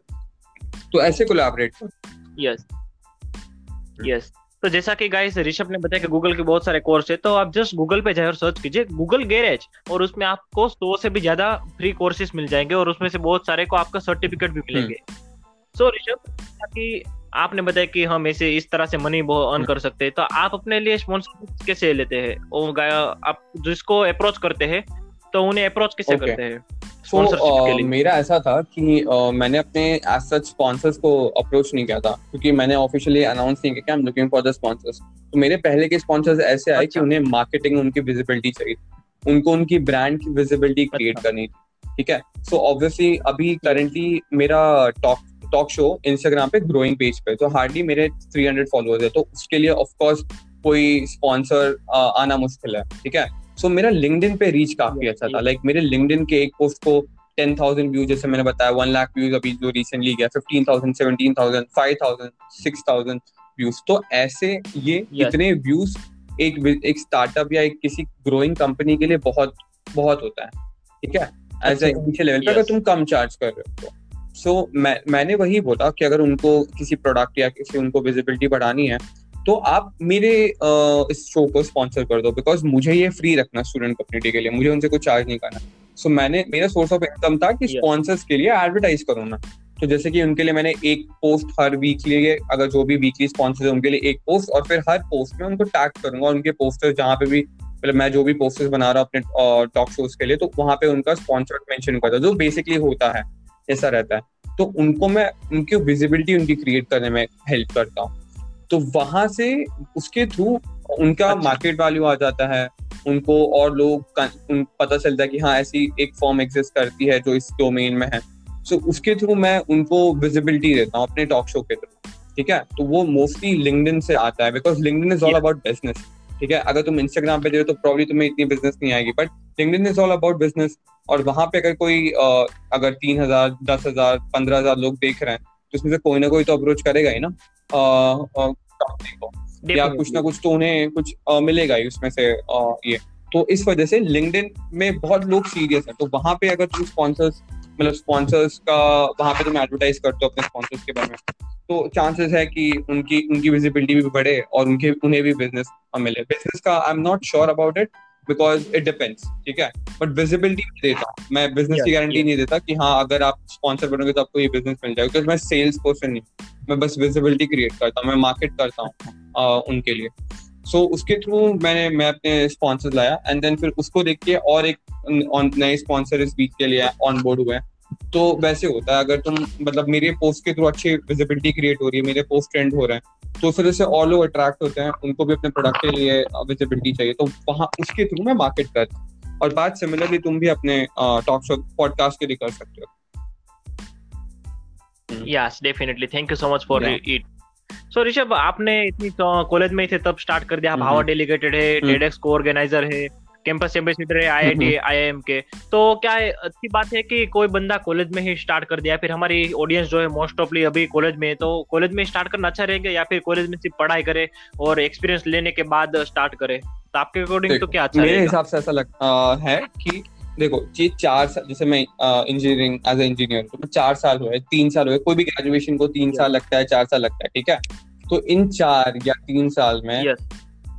तो ऐसे कोलैबोरेट करो। यस यस तो जैसा कि गाइस ऋषभ ने बताया कि गूगल के बहुत सारे कोर्स है तो आप जस्ट गूगल पे जाए और सर्च कीजिए गूगल गैरेज और उसमें आपको सौ से भी ज़्यादा फ्री कोर्सेज मिल जाएँगे और उसमें से बहुत सारे को आपका सर्टिफिकेट भी मिलेंगे। सो ऋषभ जैसा कि आपने बताया कि हम ऐसे इस तरह से मनी अर्न कर सकते हैं तो आप अपने लिए स्पॉन्सर कैसे लेते हैं वो आप जिसको अप्रोच करते हैं तो उन्हें अप्रोच कैसे Okay. करते हैं स्पॉन्सरशिप के लिए मेरा ऐसा था कि uh, मैंने अपने एज सच स्पॉन्सर्स को अप्रोच नहीं किया था क्योंकि मैंने ऑफिशियली अनाउंस नहीं किया कि I am looking for the sponsors तो मेरे पहले के स्पॉन्सर्स ऐसे आए अच्छा. कि। उन्हें मार्केटिंग उनकी विजिबिलिटी चाहिए उनको उनकी ब्रांड की विजिबिलिटी क्रिएट अच्छा। करनी थी ठीक है सो ऑब्वियसली अभी करेंटली मेरा टॉक टॉक शो इंस्टाग्राम पे ग्रोइंग पेज पे तो हार्डली मेरे 300 फॉलोअर्स है तो उसके लिए ऑफ़ कोर्स कोई स्पॉन्सर आना मुश्किल है ठीक है सो so, मेरा लिंक्डइन पे रीच काफ़ी अच्छा था. लाइक मेरे लिंक्डइन के एक पोस्ट को टेन थाउज़ेंड व्यूज़ जैसे मैंने बताया वन लाख व्यूज़ अभी जो रिसेंटली गया fifteen thousand seventeen thousand five thousand six thousand views तो ऐसे ये Yes. इतने व्यूज़ एक एक स्टार्टअप या एक किसी ग्रोइंग कंपनी के लिए बहुत बहुत होता है ठीक है एज इनिशियल लेवल पे अगर तुम कम चार्ज कर रहे हो तो सो so, मैं मैंने वही बोला कि अगर उनको किसी प्रोडक्ट या किसी उनको विजिबिलिटी बढ़ानी है तो आप मेरे इस शो को स्पॉन्सर कर दो बिकॉज़ मुझे ये फ्री रखना स्टूडेंट कम्युनिटी के लिए। मुझे उनसे कुछ चार्ज नहीं करना। सो so, मैंने मेरा सोर्स ऑफ़ इनकम था कि स्पॉन्सर्स yeah. के लिए एडवर्टाइज करूँ मैं तो जैसे कि उनके लिए मैंने एक पोस्ट हर वीकली अगर जो भी वीकली स्पॉन्सर है उनके लिए एक पोस्ट और फिर हर पोस्ट में उनको टैग करूँगा उनके पोस्टर जहाँ पे भी मतलब मैं जो भी पोस्टर्स बना रहा हूँ अपने टॉक शोज़ के लिए तो वहाँ पे उनका स्पॉन्सर मेंशन करता जो बेसिकली होता है। ऐसा रहता है। तो उनको मैं उनकी विजिबिलिटी उनकी क्रिएट करने में हेल्प करता हूँ। तो वहाँ से उसके थ्रू उनका अच्छा। मार्केट। वैल्यू आ जाता है। उनको और लोग उन पता चलता है कि हाँ ऐसी एक फॉर्म एग्जिस्ट करती है जो इस डोमेन में है। सो so, उसके थ्रू मैं उनको विजिबिलिटी देता हूँ अपने टॉक शो के थ्रू ठीक है? तो वो मोस्टली लिंक्डइन से आता है because LinkedIn is all about business ठीक है? अगर तुम इंस्टाग्राम पे दे रहे हो तो प्रॉब्लम तुम्हें इतनी बिज़नेस नहीं आएगी। But LinkedIn is all about business और वहाँ पे अगर कोई अगर तीन हज़ार दस हज़ार पंद्रह हज़ार लोग देख रहे हैं तो उसमें से कोई ना कोई तो अप्रोच करेगा ही ना। कंपनी को। या कुछ ना कुछ तो उन्हें कुछ मिलेगा ही उसमें से ये। तो इस वजह से लिंक्डइन में बहुत लोग सीरियस है। तो वहाँ पे अगर तुम स्पॉन्सर्स मतलब स्पॉन्सर्स का वहाँ पे तुम एडवर्टाइज करते हो अपने स्पॉन्सर्स के बारे में तो चांसेस है कि उनकी उनकी विजिबिलिटी भी बढ़े और उनके उन्हें भी बिज़नेस मिले। बिज़नेस का I am not sure about it because it depends ठीक है? बट विजिबिलिटी नहीं देता। मैं बिज़नेस की गारंटी नहीं देता कि हाँ अगर आप स्पॉन्सर बनोगे तो आपको ये बिज़नेस मिल जाएगा। बिकॉज़ मैं सेल्स पर्सन नहीं मैं बस विजिबिलिटी क्रिएट करता हूँ मैं मार्केट करता हूँ उनके लिए। सो so, उसके थ्रू मैंने मैं अपने स्पॉन्सर लाया। एंड देन फिर उसको देख के और एक नए स्पॉन्सर इस बीच के लिए ऑन बोर्ड हुए तो वैसे होता है अगर तुम मतलब मेरे पोस्ट के थ्रू अच्छी विजिबिलिटी क्रिएट हो रही है मेरे पोस्ट ट्रेंड हो रहे हैं तो फिर से और लोग अट्रैक्ट होते हैं उनको भी अपने प्रोडक्ट के लिए विजिबिलिटी चाहिए तो वहाँ उसके थ्रू मैं मार्केट करता हूँ और बात सिमिलरली तुम भी अपने टॉक शो पॉडकास्ट के लिए कर सकते हो। Yes definitely thank you so much for it so Rishabh आपने इतनी कॉलेज तो में थे तब स्टार्ट कर दिया। आप हावर डेलीगेटेड है टेडेक्स को ऑर्गेनाइजर है कैंपस एम्बेसिडर है आईआईटी आईआईएम के तो क्या है अच्छी बात है कि कोई बंदा कॉलेज में ही स्टार्ट कर दिया फिर हमारी ऑडियंस जो है मोस्ट ऑफली अभी कॉलेज में तो कॉलेज में स्टार्ट करना अच्छा रहेगा या फिर कॉलेज में सिर्फ़ पढ़ाई करे और एक्सपीरियंस लेने के बाद स्टार्ट करे? तो आपके अकॉर्डिंग तो क्या अच्छा मेरे हिसाब से ऐसा लग है कि देखो ये चार साल जैसे मैं इंजीनियरिंग एज ए इंजीनियर तो चार साल हुए तीन साल हुए कोई भी ग्रेजुएशन को तीन साल लगता है चार साल लगता है ठीक है? तो इन चार या तीन साल में.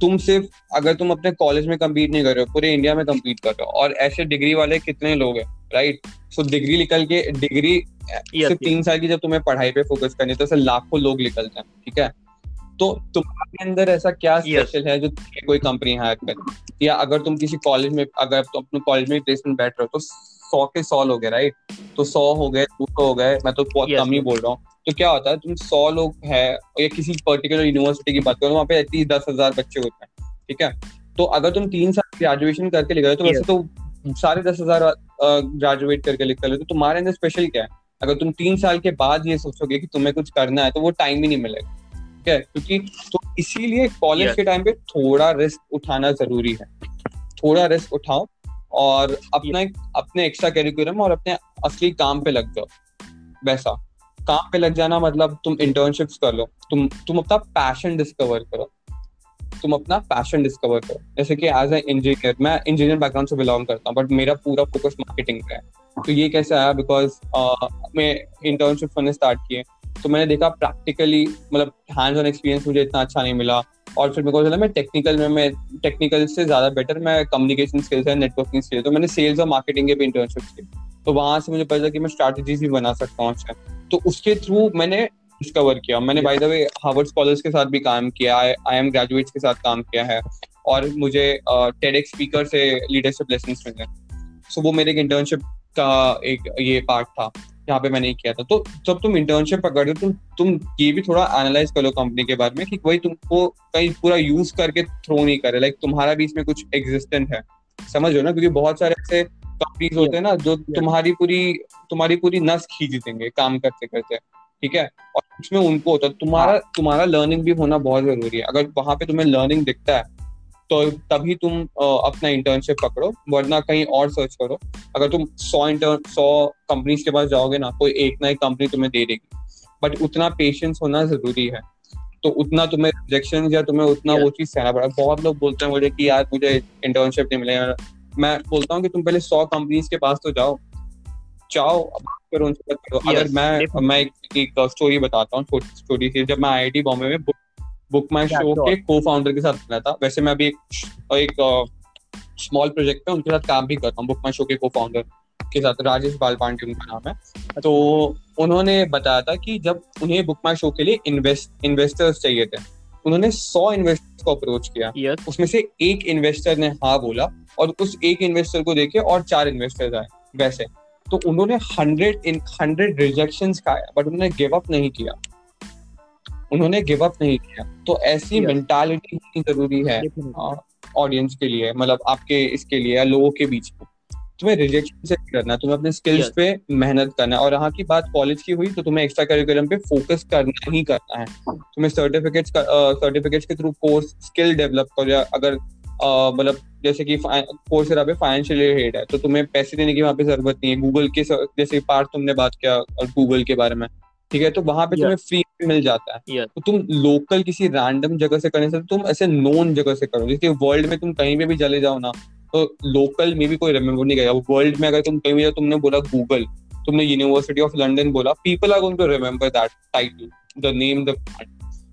तुम सिर्फ़ अगर तुम अपने कॉलेज में कम्पीट नहीं कर रहे हो पूरे इंडिया में कम्पीट कर रहे हो और ऐसे डिग्री वाले कितने लोग हैं राइट सो डिग्री निकल के डिग्री सिर्फ़ तीन साल की जब तुम्हें पढ़ाई पे फोकस करनी तो लाखों लोग निकलते हैं ठीक है? तो तुम्हारे अंदर ऐसा क्या स्पेशल है जो कोई कंपनी हायर करे? या अगर तुम किसी कॉलेज में अगर तुम अपने कॉलेज में प्लेसमेंट बैठ रहे हो तो सौ के सौ लोग है राइट तो सौ हो गए दो सौ हो गए मैं तो बहुत कम ही बोल रहा हूँ। तो क्या होता है तुम सौ लोग है या किसी पर्टिकुलर यूनिवर्सिटी की बात करो वहाँ पे एटलीस्ट दस हज़ार बच्चे होते हैं ठीक है? तो अगर तुम तीन साल ग्रेजुएशन करके लिख रहे हो तो वैसे तो साढ़े दस हज़ार ग्रेजुएट करके लिख रहे हो तो तुम्हारे अंदर स्पेशल क्या है? अगर तुम तीन साल के बाद ये सोचोगे कि तुम्हें कुछ करना है तो वो टाइम ही नहीं मिलेगा ठीक है? क्योंकि तो इसीलिए कॉलेज के टाइम पे थोड़ा रिस्क उठाना ज़रूरी है। थोड़ा रिस्क उठाओ और अपना अपने एक्स्ट्रा करिकुलम और अपने असली काम पे लग जाओ। वैसा। काम पे लग जाना मतलब तुम इंटर्नशिप्स कर लो। तुम तुम अपना पैशन डिस्कवर करो। तुम अपना पैशन डिस्कवर करो। जैसे कि एज ए इंजीनियर मैं इंजीनियर बैकग्राउंड से बिलोंग करता हूँ बट मेरा पूरा फोकस मार्केटिंग पे है। तो ये कैसे आया? बिकॉज़ uh, मैं इंटर्नशिप करने स्टार्ट किए तो मैंने देखा प्रैक्टिकली मतलब हैंड्स ऑन एक्सपीरियंस मुझे इतना अच्छा नहीं मिला। और फिर मेरे को चला मैं टेक्निकल में, मैं टेक्निकल से ज़्यादा बेटर मैं कम्युनिकेशन स्किल्स है नेटवर्किंग स्किल्स तो मैंने सेल्स और मार्केटिंग के भी इंटर्नशिप की तो वहाँ से मुझे पता कि मैं स्ट्रैटेजीज भी बना सकता हूँ तो उसके थ्रू मैंने डिस्कवर किया। मैंने by the way Harvard scholars के साथ भी काम किया आई एम ग्रेजुएट्स के साथ काम किया है और मुझे टेड स्पीकर से लीडरशिप लेसन मिले। सो वो मेरे एक इंटर्नशिप का एक ये पार्ट था। यहाँ पे मैंने किया था। तो जब तुम इंटर्नशिप पकड़ रहे हो तुम तुम ये भी थोड़ा एनालाइज कर लो कंपनी के बारे में कि वही तुमको कहीं पूरा यूज़ करके थ्रो नहीं करे। लाइक तुम्हारा भी इसमें कुछ एग्जिस्टेंट है। समझ लो ना? क्योंकि बहुत सारे ऐसे कंपनीज़ होते हैं ना जो तुम्हारी पूरी तुम्हारी पूरी नस खींच देंगे काम करते करते। ठीक है? और उसमें उनको होता है। तुम्हारा। तुम्हारा लर्निंग भी होना बहुत ज़रूरी है। अगर वहाँ पे तुम्हें लर्निंग दिखता है तो तभी तुम अपना इंटर्नशिप पकड़ो वरना कहीं और सर्च करो। अगर तुम सौ इंटर्न सौ कंपनीज़ के पास जाओगे ना कोई एक ना एक कंपनी तुम्हें दे देगी। बट उतना पेशेंस होना ज़रूरी है। तो उतना तुम्हें रिजेक्शन या तुम्हें उतना वो चीज़ सहना पड़ा। बहुत लोग बोलते हैं मुझे कि यार मुझे इंटर्नशिप नहीं मिलेगा मैं बोलता हूँ कि तुम पहले सौ कंपनीज़ के पास तो जाओ। बात करो उनसे बात करो। Yes, अगर मैं मैं एक, एक स्टोरी बताता हूँ छोटी स्टोरी थी जब मैं आईआईटी बॉम्बे में बुक बुक माई शो के को फाउंडर के साथ मिला था। वैसे मैं अभी एक एक स्मॉल प्रोजेक्ट पे उनके साथ काम भी करता हूँ बुक माई शो के को फाउंडर के साथ राजेश बाल पांडे उनका नाम है। तो उन्होंने बताया था कि जब उन्हें बुक माई शो के लिए इन्वेस्ट इन्वेस्टर्स चाहिए थे उन्होंने सौ इन्वेस्टर्स को अप्रोच किया। यस उसमें से एक इन्वेस्टर ने हाँ बोला और उस एक इन्वेस्टर को देखे और चार इन्वेस्टर्स आए वैसे। तो उन्होंने हंड्रेड इन हंड्रेड रिजेक्शन खाया बट उन्होंने गिव अप नहीं किया। उन्होंने गिव अप नहीं किया। तो ऐसी. मेंटालिटी होनी ज़रूरी है ऑडियंस के लिए मतलब आपके इसके लिए लोगों के बीच में। तुम्हें रिजेक्शन से करना है, तुम्हें अपने स्किल्स Yes. पे मेहनत करना है। और यहाँ की बात कॉलेज की हुई तो तुम्हें एक्स्ट्रा करिकुलम पे फोकस करना ही करना है। तुम्हें सर्टिफिकेट्स सर्टिफिकेट्स के थ्रू कोर्स स्किल डेवलप करो या अगर मतलब जैसे कि कोर्स पे फाइनेंशियल हेड है तो तुम्हें पैसे देने की वहाँ पे ज़रूरत नहीं है। गूगल के जैसे पार्ट तुमने बात किया गूगल के बारे में ठीक है? तो वहाँ पे. तुम्हें फ्री मिल जाता है। Yes. तो तुम लोकल किसी रैंडम जगह से करने से तुम ऐसे नोन जगह से करो। जैसे वर्ल्ड में तुम कहीं पे भी चले जाओ ना तो लोकल में भी कोई रिमेम्बर नहीं करेगा। वर्ल्ड में अगर तुम कहीं भी जाओ तुमने बोला गूगल तुमने यूनिवर्सिटी ऑफ़ लंदन बोला people are going to remember that title the name the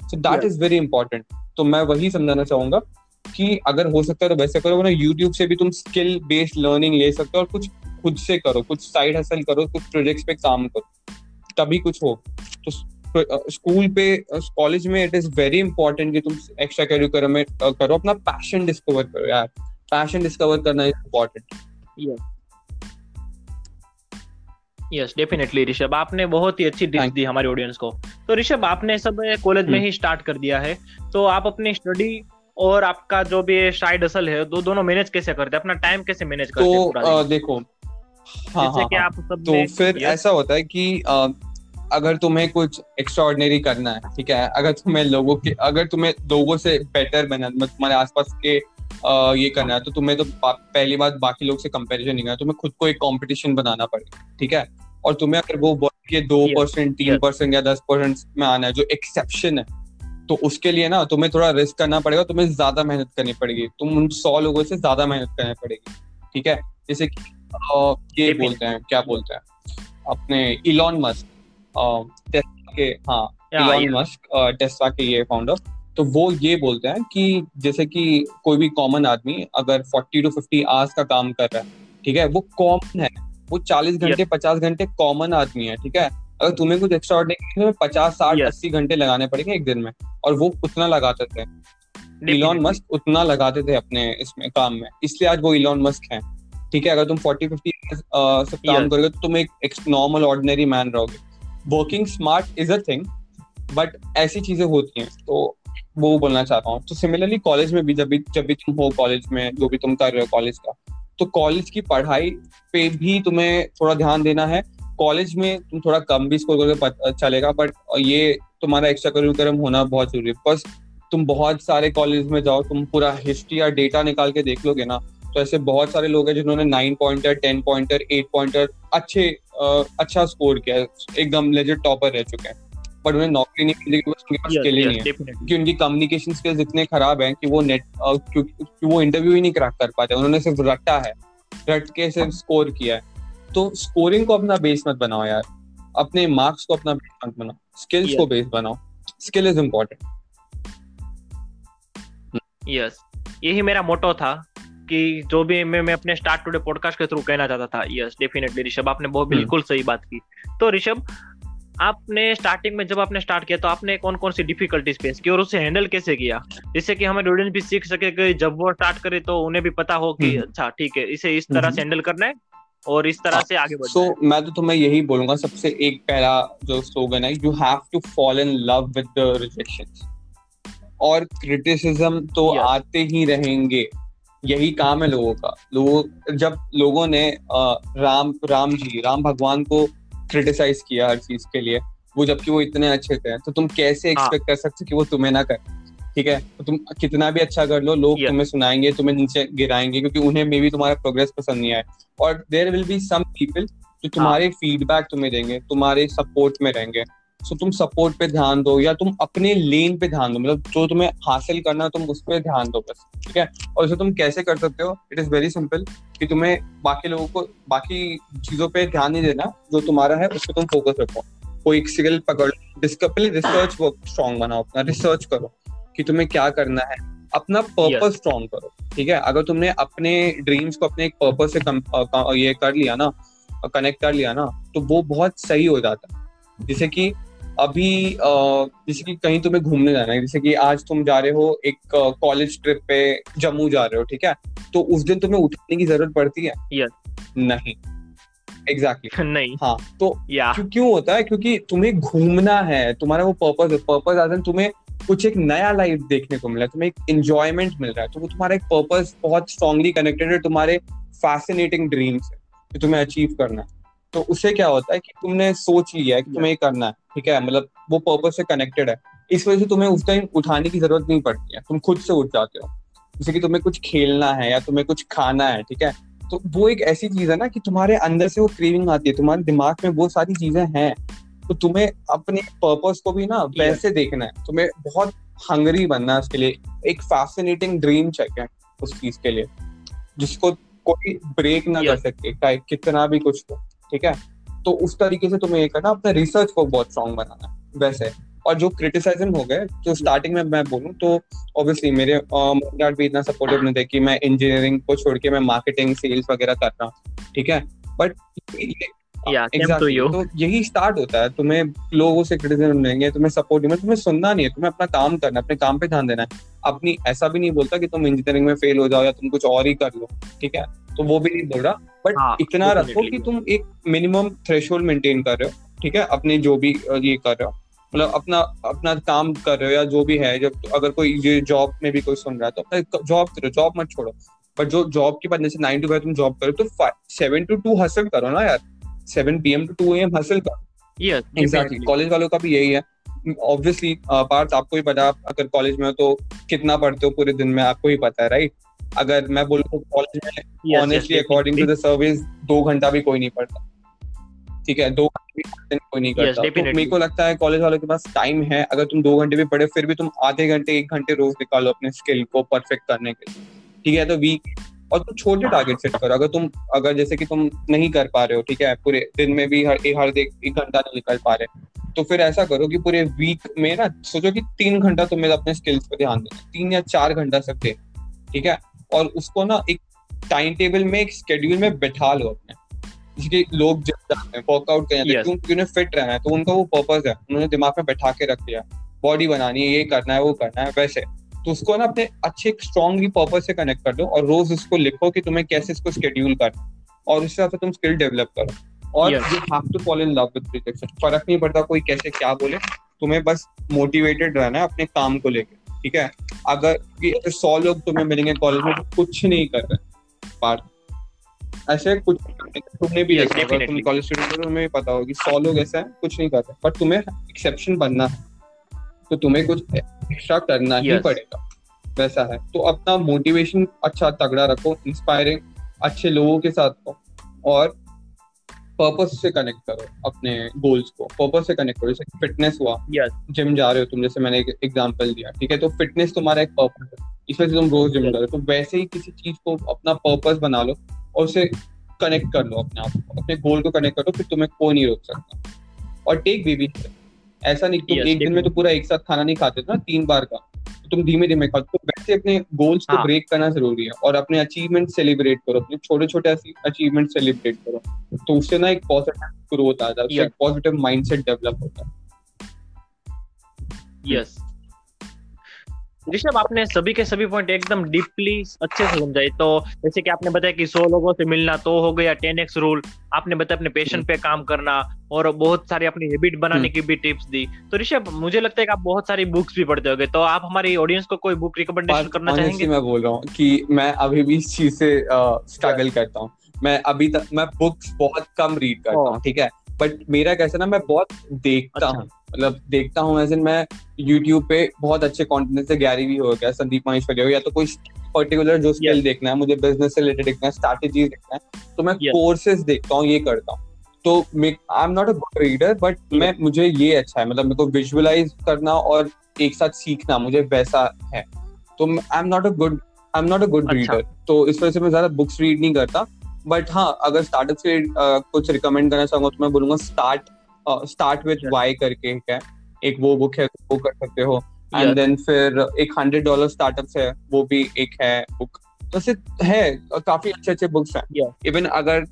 so that is very important तो मैं वही समझाना चाहूँगा कि अगर हो सकता है तो वैसे करो वरना यूट्यूब से भी तुम स्किल बेस्ड लर्निंग ले सकते हो और कुछ खुद से करो कुछ साइड हसल करो कुछ प्रोजेक्ट्स पे काम करो। तभी कुछ हो। तो स्कूल पे कॉलेज में इट इज़ वेरी इंपॉर्टेंट कि तुम एक्स्ट्रा करिकुलम में करो अपना पैशन डिस्कवर करो यार। पैशन डिस्कवर करना is important yes definitely Rishabh आपने बहुत ही अच्छी टिप्स दी हमारे ऑडियंस को। तो ऋषभ आपने सब कॉलेज में हम्म। ही स्टार्ट कर दिया है। तो आप अपनी स्टडी और आपका जो भी साइड असल है दो दोनों मैनेज कैसे करते हैं? अपना टाइम कैसे मैनेज करते हैं तो? देखो हाँ हाँ कि हाँ। आप सब तो फिर ऐसा होता है कि अगर तुम्हें कुछ एक्स्ट्रा करना है ठीक है? अगर तुम्हें लोगों के अगर तुम्हें लोगों से बेटर बनना मतलब तुम्हारे आसपास के अ, ये करना है तो तुम्हें तो पहली बात बाकी लोग से कंपैरिजन नहीं करना तुम्हें खुद को एक कंपटीशन बनाना पड़ेगा ठीक है? और तुम्हें अगर वो के दो परसेंट तीन परसेंट या दस परसेंट में आना है जो एक्सेप्शन है तो उसके लिए ना तुम्हें थोड़ा रिस्क करना पड़ेगा तुम्हें ज़्यादा मेहनत करनी पड़ेगी तुम उन सौ लोगों से ज़्यादा मेहनत करनी पड़ेगी ठीक है? जैसे कि ये बोलते हैं क्या बोलते हैं? अपने इलॉन मस्क टेस्ला के हाँ इलॉन मस्क टेस्ला के ये फाउंडर तो वो ये बोलते हैं कि जैसे कि कोई भी कॉमन आदमी अगर 40 टू 50 आवर्स का काम कर रहा है ठीक है वो कॉमन है. वो 40 घंटे 50 घंटे कॉमन आदमी है ठीक है. अगर तुम्हें कुछ एक्स्ट्रा ऑर्डिनरी 50 60 Yes. 80 घंटे लगाने पड़ेंगे एक दिन में और वो उतना लगाते थे. इलॉन मस्क उतना लगाते थे अपने इसमें काम में. इसलिए आज वो इलॉन मस्क हैं. ठीक है अगर तुम 40 50 सब काम करोगे तो तुम एक नॉर्मल ऑर्डिनरी मैन रहोगे. Working smart is a thing but ऐसी चीज़ें होती हैं तो वो बोलना चाहता हूँ। तो सिमिलरली कॉलेज में भी जब भी जब भी तुम हो कॉलेज में, जो भी तुम कर रहे हो कॉलेज का तो कॉलेज की पढ़ाई पे भी तुम्हें थोड़ा ध्यान देना है। कॉलेज में तुम थोड़ा कम भी स्कोर करके चलेगा बट ये तुम्हारा एक्स्ट्रा करिकुलम होना बहुत ज़रूरी है। बस तुम बहुत सारे कॉलेज में जाओ, तुम पूरा हिस्ट्री या डेटा निकाल के देख लोगे ना तो ऐसे बहुत सारे लोग हैं जिन्होंने nine pointer ten pointer eight pointer अच्छे अच्छा स्कोर किया है। एकदम लेजेड टॉपर रह चुके हैं। बट उन्हें नौकरी नहीं मिली क्योंकि उनके पास Yes, स्किल ही yes, नहीं है। क्योंकि उनकी कम्युनिकेशन स्किल्स इतने खराब हैं कि वो नेट क्योंकि वो इंटरव्यू ही नहीं क्रैक कर पाते। उन्होंने सिर्फ़ रटा है। रट के सिर्फ़ स्कोर किया है। तो स्कोरिंग को अपना बेस मत बनाओ यार। अपने मार्क्स को अपना बेस मत बनाओ। Skills Yes. को बेस बनाओ। स्किल इज़ इम्पोर्टेंट यस यही मेरा मोटो था। कि जो भी मैं मैं अपने स्टार्ट टुडे पॉडकास्ट के थ्रू कहना चाहता था यस डेफिनेटली ऋषभ आपने बहुत हम्म। बिल्कुल सही बात की तो ऋषभ आपने स्टार्टिंग में जब आपने स्टार्ट किया तो आपने कौन कौन सी डिफिकल्टीज फेस की और उसे हैंडल कैसे किया जिससे कि हमारे ऑडियंस भी सीख सके कि जब वो स्टार्ट करे तो उन्हें भी पता हो कि हम्म। अच्छा ठीक है इसे इस तरह हम्म। से हैंडल करना है और इस तरह से आगे बढ़ना सो है मैं तो तुम्हें यही बोलूँगा सबसे एक पहला जो स्लोगन है you have to fall in love with the rejections और क्रिटिसिज्म तो Yes. आते ही रहेंगे यही काम है लोगों का। लोगों जब लोगों ने राम राम जी राम भगवान को क्रिटिसाइज किया हर चीज़ के लिए वो जबकि वो इतने अच्छे थे तो तुम कैसे हाँ। एक्सपेक्ट कर सकते कि वो तुम्हें ना कर? ठीक है? तो तुम कितना भी अच्छा कर लो लोग. तुम्हें सुनाएँगे तुम्हें नीचे गिराएँगे क्योंकि उन्हें मे भी तुम्हारा प्रोग्रेस पसंद नहीं आए और there will be some people जो तुम्हारे फीडबैक तुम्हें देंगे तुम्हारे सपोर्ट में रहेंगे। सो तुम सपोर्ट पे ध्यान दो या तुम अपने लेन पे ध्यान दो। मतलब जो तुम्हें हासिल करना है तुम उस पर ध्यान दो बस ठीक है? और इसे तुम कैसे कर सकते हो? इट इज़ वेरी सिंपल कि तुम्हें बाकी लोगों को बाकी चीज़ों पे ध्यान नहीं देना जो तुम्हारा है उस पर तुम फोकस रखो। कोई एक स्किल पकड़ पहले रिसर्च वर्क स्ट्रॉन्ग बनाओ अपना रिसर्च करो कि तुम्हें क्या करना है। अपना पर्पस स्ट्रॉन्ग करो ठीक है? अगर तुमने अपने ड्रीम्स को अपने एक पर्पस से कम, आ, ये कर लिया ना कनेक्ट कर लिया ना तो वो बहुत सही हो जाता है। जैसे कि अभी जैसे कि कहीं तुम्हें घूमने जाना है जैसे कि आज तुम जा रहे हो एक कॉलेज ट्रिप पे जम्मू जा रहे हो ठीक है? तो उस दिन तुम्हें उठने की ज़रूरत पड़ती है? Yes. नहीं। Exactly exactly. नहीं। हाँ तो yeah. क्यों, क्यों होता है? क्योंकि तुम्हें घूमना है तुम्हारा वो पर्पज है। पर्पज आज तुम्हें कुछ एक नया लाइफ देखने को मिला तुम्हें एक इंजॉयमेंट मिल रहा है। तो वो तुम्हारा एक पर्पज बहुत स्ट्रांगली कनेक्टेड है तुम्हारे फैसिनेटिंग ड्रीम्स है कि तुम्हें अचीव करना है। तो उससे क्या होता है कि तुमने सोच लिया है कि तुम्हें ये करना है। ठीक है? मतलब वो पर्पज से कनेक्टेड है। इस वजह से तुम्हें उस टाइम उठाने की ज़रूरत नहीं पड़ती है। तुम खुद से उठ जाते हो। जैसे कि तुम्हें कुछ खेलना है या तुम्हें कुछ खाना है ठीक है? तो वो एक ऐसी चीज़ है ना कि तुम्हारे अंदर से वो क्रेविंग आती है। तुम्हारे दिमाग में वो सारी चीज़ें हैं। तो तुम्हें अपने पर्पस को भी ना वैसे देखना है। तुम्हें बहुत हंगरी बनना है उसके लिए। एक फैसिनेटिंग ड्रीम चाहिए उस चीज़ के लिए। जिसको कोई ब्रेक ना कर सके। चाहे कितना भी कुछ हो ठीक है? तो उस तरीके से तुम्हें ये करना, अपने रिसर्च को बहुत स्ट्रॉन्ग बनाना, वैसे। और जो क्रिटिसाइजम हो गए तो स्टार्टिंग में मैं बोलूँ तो ऑब्वियसली मेरे डैड भी इतना सपोर्टिव नहीं थे कि मैं इंजीनियरिंग को छोड़ के मैं मार्केटिंग सेल्स वगैरह कर रहा हूँ, ठीक है? But exactly. तो यही स्टार्ट होता है। तुम्हें लोगों से क्रिटिसिज्म मिलेंगे तुम्हें सपोर्ट नहीं तुम्हें सुनना नहीं है। तुम्हें अपना काम करना है अपने काम पे ध्यान देना है। अपनी ऐसा भी नहीं बोलता कि तुम इंजीनियरिंग में फेल हो जाओ या तुम कुछ और ही कर लो ठीक है? तो वो भी नहीं बोल रहा। बट हाँ, इतना रखो कि तुम एक मिनिमम थ्रेश मेंटेन कर रहे हो ठीक है? अपने जो भी ये कर रहे हो। मतलब अपना अपना काम कर रहे हो या जो भी है जब अगर कोई ये जॉब में भी कोई सुन रहा है तो अपना जॉब करो जॉब मत छोड़ो। बट जो जॉब के बाद जैसे नाइन टू फाइव तुम जॉब करो तो सेवन टू टू हसल करो ना यार। Seven P M to two AM hustle करो एग्जैक्टली कॉलेज वालों का भी यही है. ऑब्वियसली पार्थ आपको ही पता अगर कॉलेज में हो तो कितना पढ़ते हो पूरे दिन में आपको ही पता है राइट अगर मैं बोलूँ तो कॉलेज में honestly according to the service दो घंटा भी कोई नहीं पढ़ता. ठीक है दो घंटे भी कोई नहीं करता. yes, तो मेरे को लगता है कॉलेज वालों के पास टाइम है अगर तुम दो घंटे भी पढ़े फिर भी तुम आधे घंटे एक घंटे रोज निकालो अपने स्किल को परफेक्ट करने के लिए. ठीक है तो वीक और तुम छोटे टारगेट सेट करो। अगर तुम अगर जैसे कि तुम नहीं कर पा रहे हो ठीक है? पूरे दिन में भी हर हर एक घंटा नहीं निकल पा रहे। तो फिर ऐसा करो कि पूरे वीक में ना सोचो कि तीन घंटा तुम्हें अपने स्किल्स पर ध्यान देना तीन या चार घंटा सब दे ठीक है? और उसको ना एक टाइम टेबल में एक स्केड्यूल में बैठा लो अपने। जिसके लोग जब जाते हैं वर्कआउट करने yes. क्योंकि उन्हें फिट रहना है तो उनका वो पर्पज है। उन्होंने दिमाग में बैठा के रख दिया। बॉडी बनानी है ये करना है वो करना है वैसे। तो उसको ना अपने अच्छे स्ट्रॉन्गली पर्पज से कनेक्ट कर दो और रोज उसको लिखो कि तुम्हें कैसे इसको स्केड्यूल करना और उस हिसाब से तुम स्किल डेवलप करो। और you have to follow in love with rejection फ़र्क नहीं पड़ता कोई कैसे क्या बोले तुम्हें बस मोटिवेटेड रहना है अपने काम को लेकर ठीक है? अगर सौ लोग तुम्हें मिलेंगे कॉलेज में तो कुछ नहीं कर रहे। पार्ट ऐसे कुछ तुमने भी yes, तुम कॉलेज स्टूडेंट हो तुम्हें पता होगी सौ लोग ऐसा है कुछ नहीं कर रहे। बट तुम्हें एक्सेप्शन बनना है। तो तुम्हें कुछ एक्स्ट्रा करना yes. ही पड़ेगा। वैसा है। तो अपना मोटिवेशन अच्छा तगड़ा रखो इंस्पायरिंग अच्छे लोगों के साथ हो और पर्पस से कनेक्ट करो अपने गोल्स को। पर्पस से कनेक्ट करो। जैसे फिटनेस हुआ। Yes. जिम जा रहे हो तुम जैसे मैंने एक एग्जांपल दिया ठीक है? तो फिटनेस तुम्हारा एक पर्पस है। इस वजह से तुम रोज जिम yes. जा रहे हो। तो वैसे ही किसी चीज़ को अपना पर्पस बना लो और उसे कनेक्ट कर लो अपने आप को। अपने गोल को कनेक्ट करो फिर तुम्हें कोई नहीं रोक सकता। और टेक बेबी ऐसा नहीं तुम एक दिन में तो पूरा एक साथ खाना नहीं खाते ना तीन बार का। तो तुम धीमे धीमे खाओ। तो वैसे अपने गोल्स को ब्रेक हाँ। करना ज़रूरी है और अपने अचीवमेंट सेलिब्रेट करो। अपने छोटे छोटे अचीवमेंट सेलिब्रेट करो। तो उससे ना एक पॉजिटिव ग्रोथ आता है पॉजिटिव माइंडसेट डेवलप होता है। यस ऋषभ आपने सभी के सभी पॉइंट एकदम डीपली अच्छे से समझाए। तो जैसे कि आपने बताया कि सौ लोगों से मिलना तो हो गया टेन एक्स रूल आपने बताया अपने पेशेंट पे काम करना और बहुत सारी अपनी हैबिट बनाने हम्म। की भी टिप्स दी। तो ऋषभ मुझे लगता है कि आप बहुत सारी बुक्स भी पढ़ते होगे। तो आप हमारी ऑडियंस को कोई बुक रिकमेंडेशन करना चाहेंगे? मैं बोल रहा हूँ कि मैं अभी भी इस चीज़ से स्ट्रगल करता हूँ। मैं अभी तक मैं बुक्स बहुत कम रीड करता हूँ ठीक है? बट मेरा कैसे ना मैं बहुत देखता अच्छा। हूँ मतलब देखता हूँ एज मैं यूट्यूब पे बहुत अच्छे कॉन्टेंट से गैरी भी हो गया संदीप महेश हो या तो कोई पर्टिकुलर जो स्किल yes. देखना है मुझे बिज़नेस से रिलेटेड देखना है स्ट्रैटेजी देखना है तो मैं कोर्सेज yes. देखता हूँ ये करता हूँ तो I am not a good reader but मैं मुझे ये अच्छा है मतलब मेरे को विजुअलाइज करना और एक साथ सीखना मुझे वैसा है तो I am not a good I am not a good. Reader तो इस वजह से मैं ज़्यादा बुक्स रीड नहीं करता बट हाँ अगर स्टार्टअप से uh, कुछ रिकमेंड करना चाहूँगा तो मैं बोलूँगा स्टार्ट स्टार्ट विथ वाई करके एक है? एक वो बुक है वो कर सकते हो। एंड देन फिर एक हंड्रेड डॉलर स्टार्टअप है वो भी एक है बुक तो है काफ़ी अच्छे अच्छे बुक्स हैं। Yeah. इवन अगर